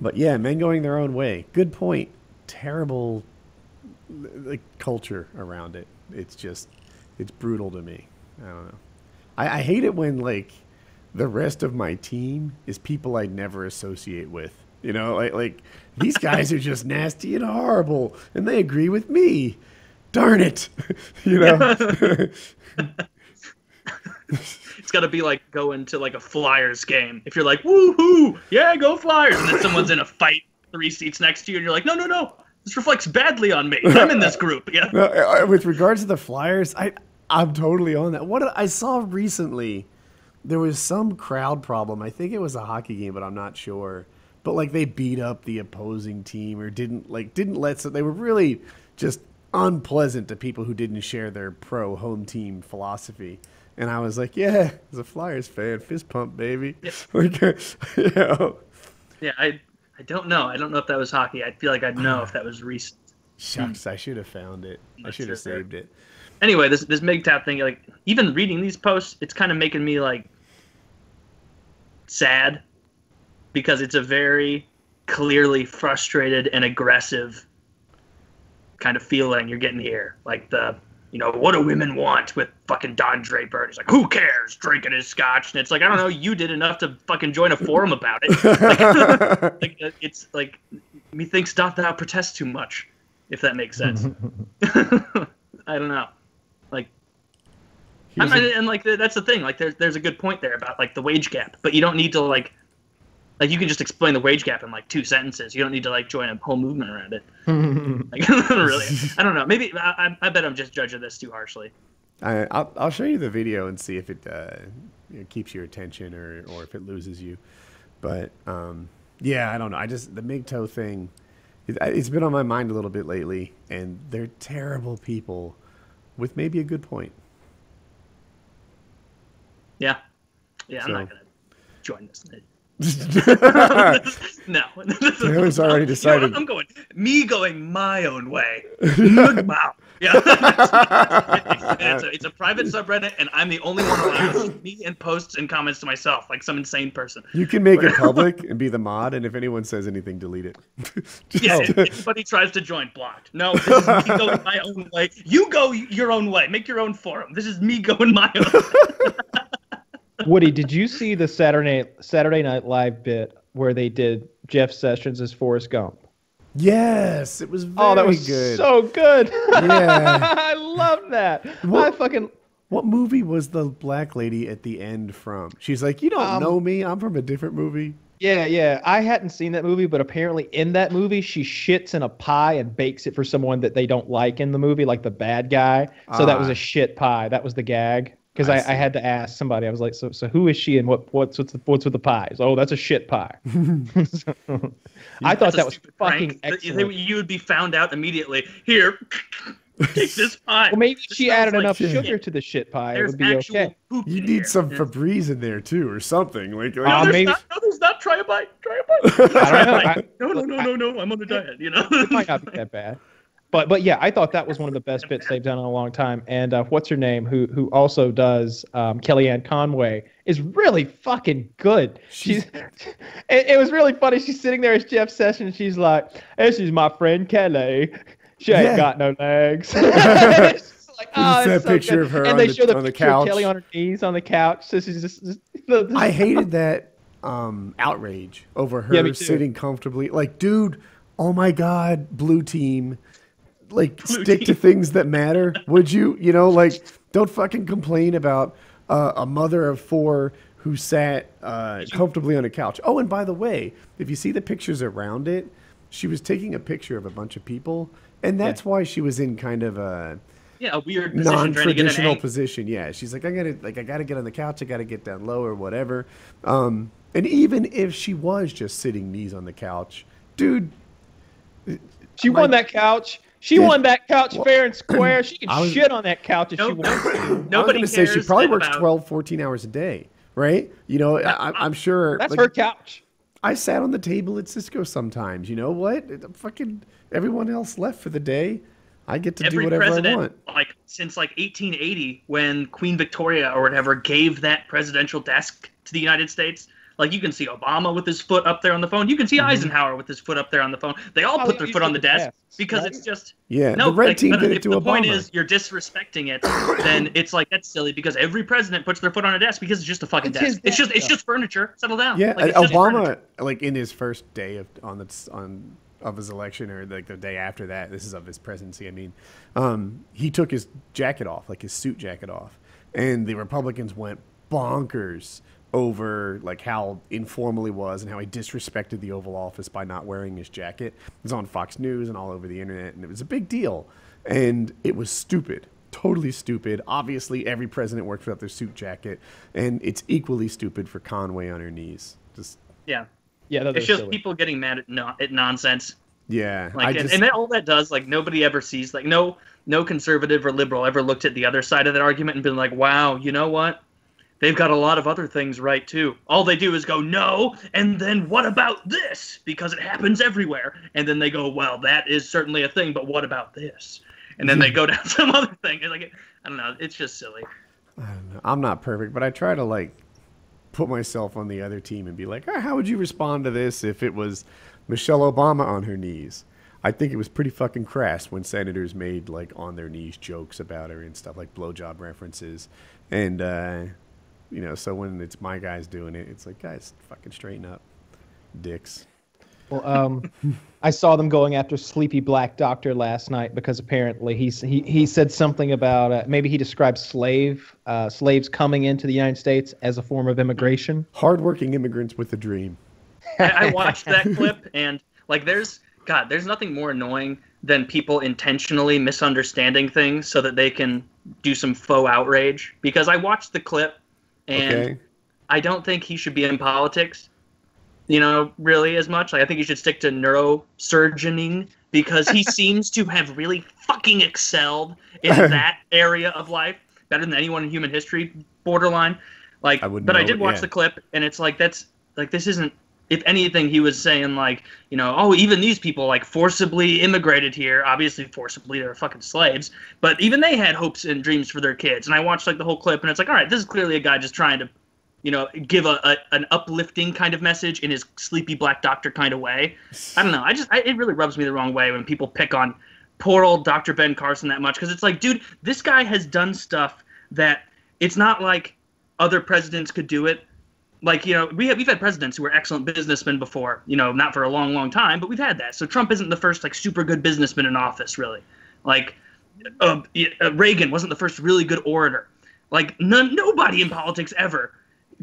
But yeah, men going their own way. Good point. Terrible like culture around it. It's just it's brutal to me. I don't know. I, I hate it when like the rest of my team is people I'd never associate with. You know, like like these guys are just nasty and horrible, and they agree with me. Darn it, you know. it's got to be like going to like a Flyers game. If you're like, woohoo, yeah, go Flyers, and then someone's in a fight three seats next to you, and you're like, no, no, no, this reflects badly on me. I'm in this group. Yeah. No, uh, with regards to the Flyers, I I'm totally on that. What I saw recently, there was some crowd problem. I think it was a hockey game, but I'm not sure. But like they beat up the opposing team or didn't like didn't let so they were really just unpleasant to people who didn't share their pro home team philosophy. And I was like, yeah, as a Flyers fan, fist pump, baby. Yeah. You know, Yeah, I I don't know. I don't know if that was hockey. I feel like I'd know if that was recent. shucks, I should have found it. I Not should have sure. saved it. Anyway, this this MGTOW thing, like even reading these posts, it's kind of making me like sad because it's a very clearly frustrated and aggressive kind of feeling you're getting here. Like the you know, what do women want with fucking Don Draper? And he's like, who cares? Drinking his scotch. And it's like, I don't know, you did enough to fucking join a forum about it. Like, like, it's like, methinks doth thou protest too much, if that makes sense. I don't know. Like, and like that's the thing. Like, there's there's a good point there about like the wage gap, but you don't need to like, like you can just explain the wage gap in like two sentences. You don't need to like join a whole movement around it. Like, really, I don't know. Maybe I, I, bet I'm just judging this too harshly. I, I'll, I'll show you the video and see if it, uh, you know, keeps your attention or, or if it loses you. But um, yeah, I don't know. I just the MGTOW thing. It, it's been on my mind a little bit lately, and they're terrible people, with maybe a good point. Yeah, yeah. I'm not gonna join this. No. Taylor's already You know decided. I'm going. Me going my own way. wow. Yeah. it's, a, it's a private subreddit, and I'm the only one allowed see me and posts and comments to myself, like some insane person. You can make it public and be the mod, and if anyone says anything, delete it. Just- Yeah, if anybody tries to join, blocked. No, this is me going my own way. You go your own way. Make your own forum. This is me going my own. Woody, did you see the Saturday Saturday Night Live bit where they did Jeff Sessions as Forrest Gump? yes, it was very oh, that was good. so good. Yeah. I love that. I What- fucking What movie was the black lady at the end from? She's like, you don't Um, know me. I'm from a different movie. yeah, yeah. I hadn't seen that movie, but apparently in that movie she shits in a pie and bakes it for someone that they don't like in the movie, like the bad guy. So that was Ah. a shit pie. That was the gag. Because I I, I, had to ask somebody. I was like, so so who is she and what what's what's, the, what's with the pies? Oh, that's a shit pie. I thought that was fucking prank. Excellent. You would be found out immediately. Here, take this pie. Well, maybe This she added like enough shit. sugar to the shit pie. There's it would be actual okay. You need some Yeah. Febreze in there too, or something. Like, like No, Uh, there's maybe- not. No, there's not. Try a bite. Try a bite. I don't know. Try a I- bite. no, no, no, no, no. I'm on a diet. You know. It might not be that bad. But but yeah, I thought that was one of the best bits they've done in a long time. And uh, what's her name, who who also does um, Kellyanne Conway, is really fucking good. She's it, it was really funny. She's sitting there as Jeff Sessions. She's like, "This is my friend Kelly. She ain't Yeah. got no legs." Like, oh, that so picture good. of her and on they the- show the on the picture of couch. Kelly on her knees on the couch. So she's just, just the, the- I hated that um, outrage over her Yeah, sitting comfortably. Like, dude, oh my god, blue team, like Blue stick to things that matter. Would you? You know, like don't fucking complain about uh, a mother of four who sat uh, comfortably on a couch. Oh, and by the way, if you see the pictures around it, she was taking a picture of a bunch of people, and that's why she was in kind of a yeah, a weird position trying to get an non-traditional position. Yeah, she's like, I gotta, like, I gotta get on the couch. I gotta get down low or whatever. Um, and even if she was just sitting knees on the couch, dude, she my- won that couch. She Yeah. won that couch fair and square. She can was- shit on that couch if she Nope. wants. to. I was Nobody gonna say she probably works about- 12, 14 hours a day. right? You know, I, I'm sure. That's like, her couch. I sat on the table at Cisco sometimes. You know what? It- fucking everyone else left for the day. I get to do Every whatever I president, want. like since like 1880, when Queen Victoria or whatever gave that presidential desk to the United States. Like you can see Obama with his foot up there on the phone. You can see Eisenhower with his foot up there on the phone. They all Oh, put their foot on the the desk desks, because right? it's just Yeah, no. the red like, team did it to the Obama. point is you're disrespecting it, then it's like that's silly because every president puts their foot on a desk because it's just a fucking It's desk. his It's just it's just furniture. Settle down. yeah, Like, it's uh, furniture. Obama, like in his first day of on the on of his election, or like the day after that. This is of his presidency. I mean, um, he took his jacket off, like his suit jacket off, and the Republicans went bonkers over like how informal he was and how he disrespected the Oval Office by not wearing his jacket. It was on Fox News and all over the internet, and it was a big deal. And it was stupid, totally stupid. Obviously, every president works without their suit jacket, and it's equally stupid for Conway on her knees. Just Yeah, Yeah, it's just silly. people getting mad at no, at nonsense. yeah, Like, I and, just and that, all that does, like, nobody ever sees, like, no, no conservative or liberal ever looked at the other side of that argument and been like, wow, you know what? They've got a lot of other things right too. All they do is go, no, and then what about this? Because it happens everywhere. And then they go, well, that is certainly a thing, but what about this? And then they go down some other thing. It's like, I don't know, it's just silly. I don't know. I'm not perfect, but I try to like put myself on the other team and be like, "Ah, how would you respond to this if it was Michelle Obama on her knees? I think it was pretty fucking crass when senators made like on their knees jokes about her and stuff like blowjob references, and uh, you know, so when it's my guys doing it, it's like, guys, fucking straighten up, dicks. Well, um, I saw them going after Sleepy Black Doctor last night because apparently he's he, he said something about uh, maybe he described slave uh, slaves coming into the United States as a form of immigration. Hardworking immigrants with a dream. I, I watched that clip and like there's God, there's nothing more annoying than people intentionally misunderstanding things so that they can do some faux outrage. Because I watched the clip and Okay. I don't think he should be in politics, you know, really as much. Like I think he should stick to neurosurgeoning because he seems to have really fucking excelled in that area of life better than anyone in human history, borderline. Like I wouldn't but I did watch yeah. the clip and it's like that's like this isn't if anything he was saying like you know oh even these people like forcibly immigrated here. Obviously forcibly they're fucking slaves. But even they had hopes and dreams for their kids. And i watched like the whole clip and it's like all right this is clearly a guy just trying to you know give a, a an uplifting kind of message in his sleepy black doctor kind of way. I don't know. I just I, it really rubs me the wrong way when people pick on poor old dr ben carson that much. Because it's like dude this guy has done stuff that it's not like other presidents could do it like you know we have we've had presidents who were excellent businessmen before you know not for a long long time but we've had that. So trump isn't the first like super good businessman in office really. Like uh, uh, reagan wasn't the first really good orator. Like none nobody in politics ever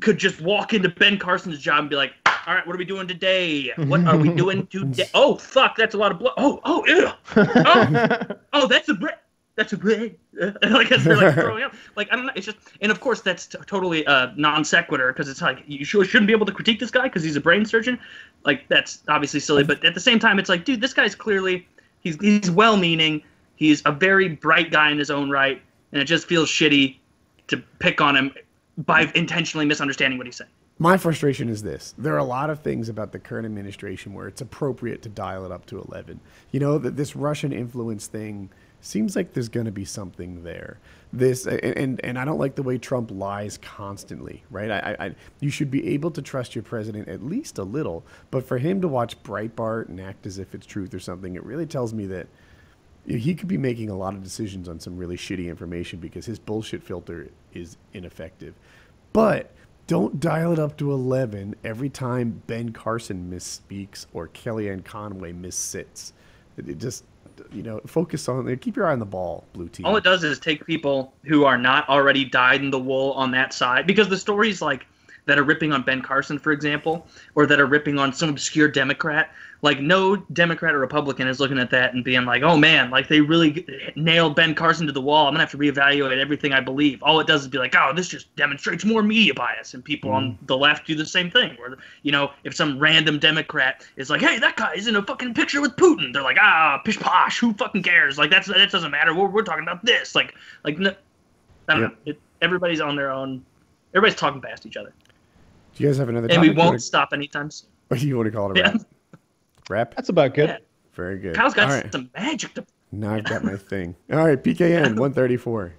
could just walk into ben carson's job and be like all right what are we doing today? What are we doing today? Oh fuck that's a lot of blood oh oh ew. oh oh that's a bread that's a bread like as they're like throwing up like i don't know it's just and of course that's t- totally uh, non sequitur because it's like you sure shouldn't be able to critique this guy because he's a brain surgeon like that's obviously silly but at the same time it's like dude this guy's clearly he's he's well meaning he's a very bright guy in his own right and it just feels shitty to pick on him by intentionally misunderstanding what he's saying My frustration is this. There are a lot of things about the current administration where it's appropriate to dial it up to 11. You know, that this Russian influence thing seems like there's going to be something there. This and, and I don't like the way Trump lies constantly, right? I, I, you should be able to trust your president at least a little, but for him to watch Breitbart and act as if it's truth or something, it really tells me that he could be making a lot of decisions on some really shitty information because his bullshit filter is ineffective. But don't dial it up to 11 every time Ben Carson misspeaks or Kellyanne Conway missits. It, it just, you know, focus on Keep your eye on the ball, blue team. all it does is take people who are not already dyed in the wool on that side because the stories like that are ripping on Ben Carson, for example, or that are ripping on some obscure Democrat. Like no Democrat or Republican is looking at that and being like, "Oh man, like they really nailed Ben Carson to the wall. I'm gonna have to reevaluate everything I believe." All it does is be like, "Oh, this just demonstrates more media bias," and people on the left do the same thing. Where you know, if some random Democrat is like, "Hey, that guy is in a fucking picture with Putin," they're like, "Ah, pish posh, who fucking cares?" Like that's that doesn't matter. We're, we're talking about this. Like like no, I don't Yeah. know. It, everybody's on their own. Everybody's talking past each other. Do you guys have another? and we won't wanna- stop anytime soon. Or do you want to call it a Yeah. wrap? Wrap. That's about good. Yeah. Very good. Kyle's got All right. some magic to. Now I've got my thing. All right, PKN 134.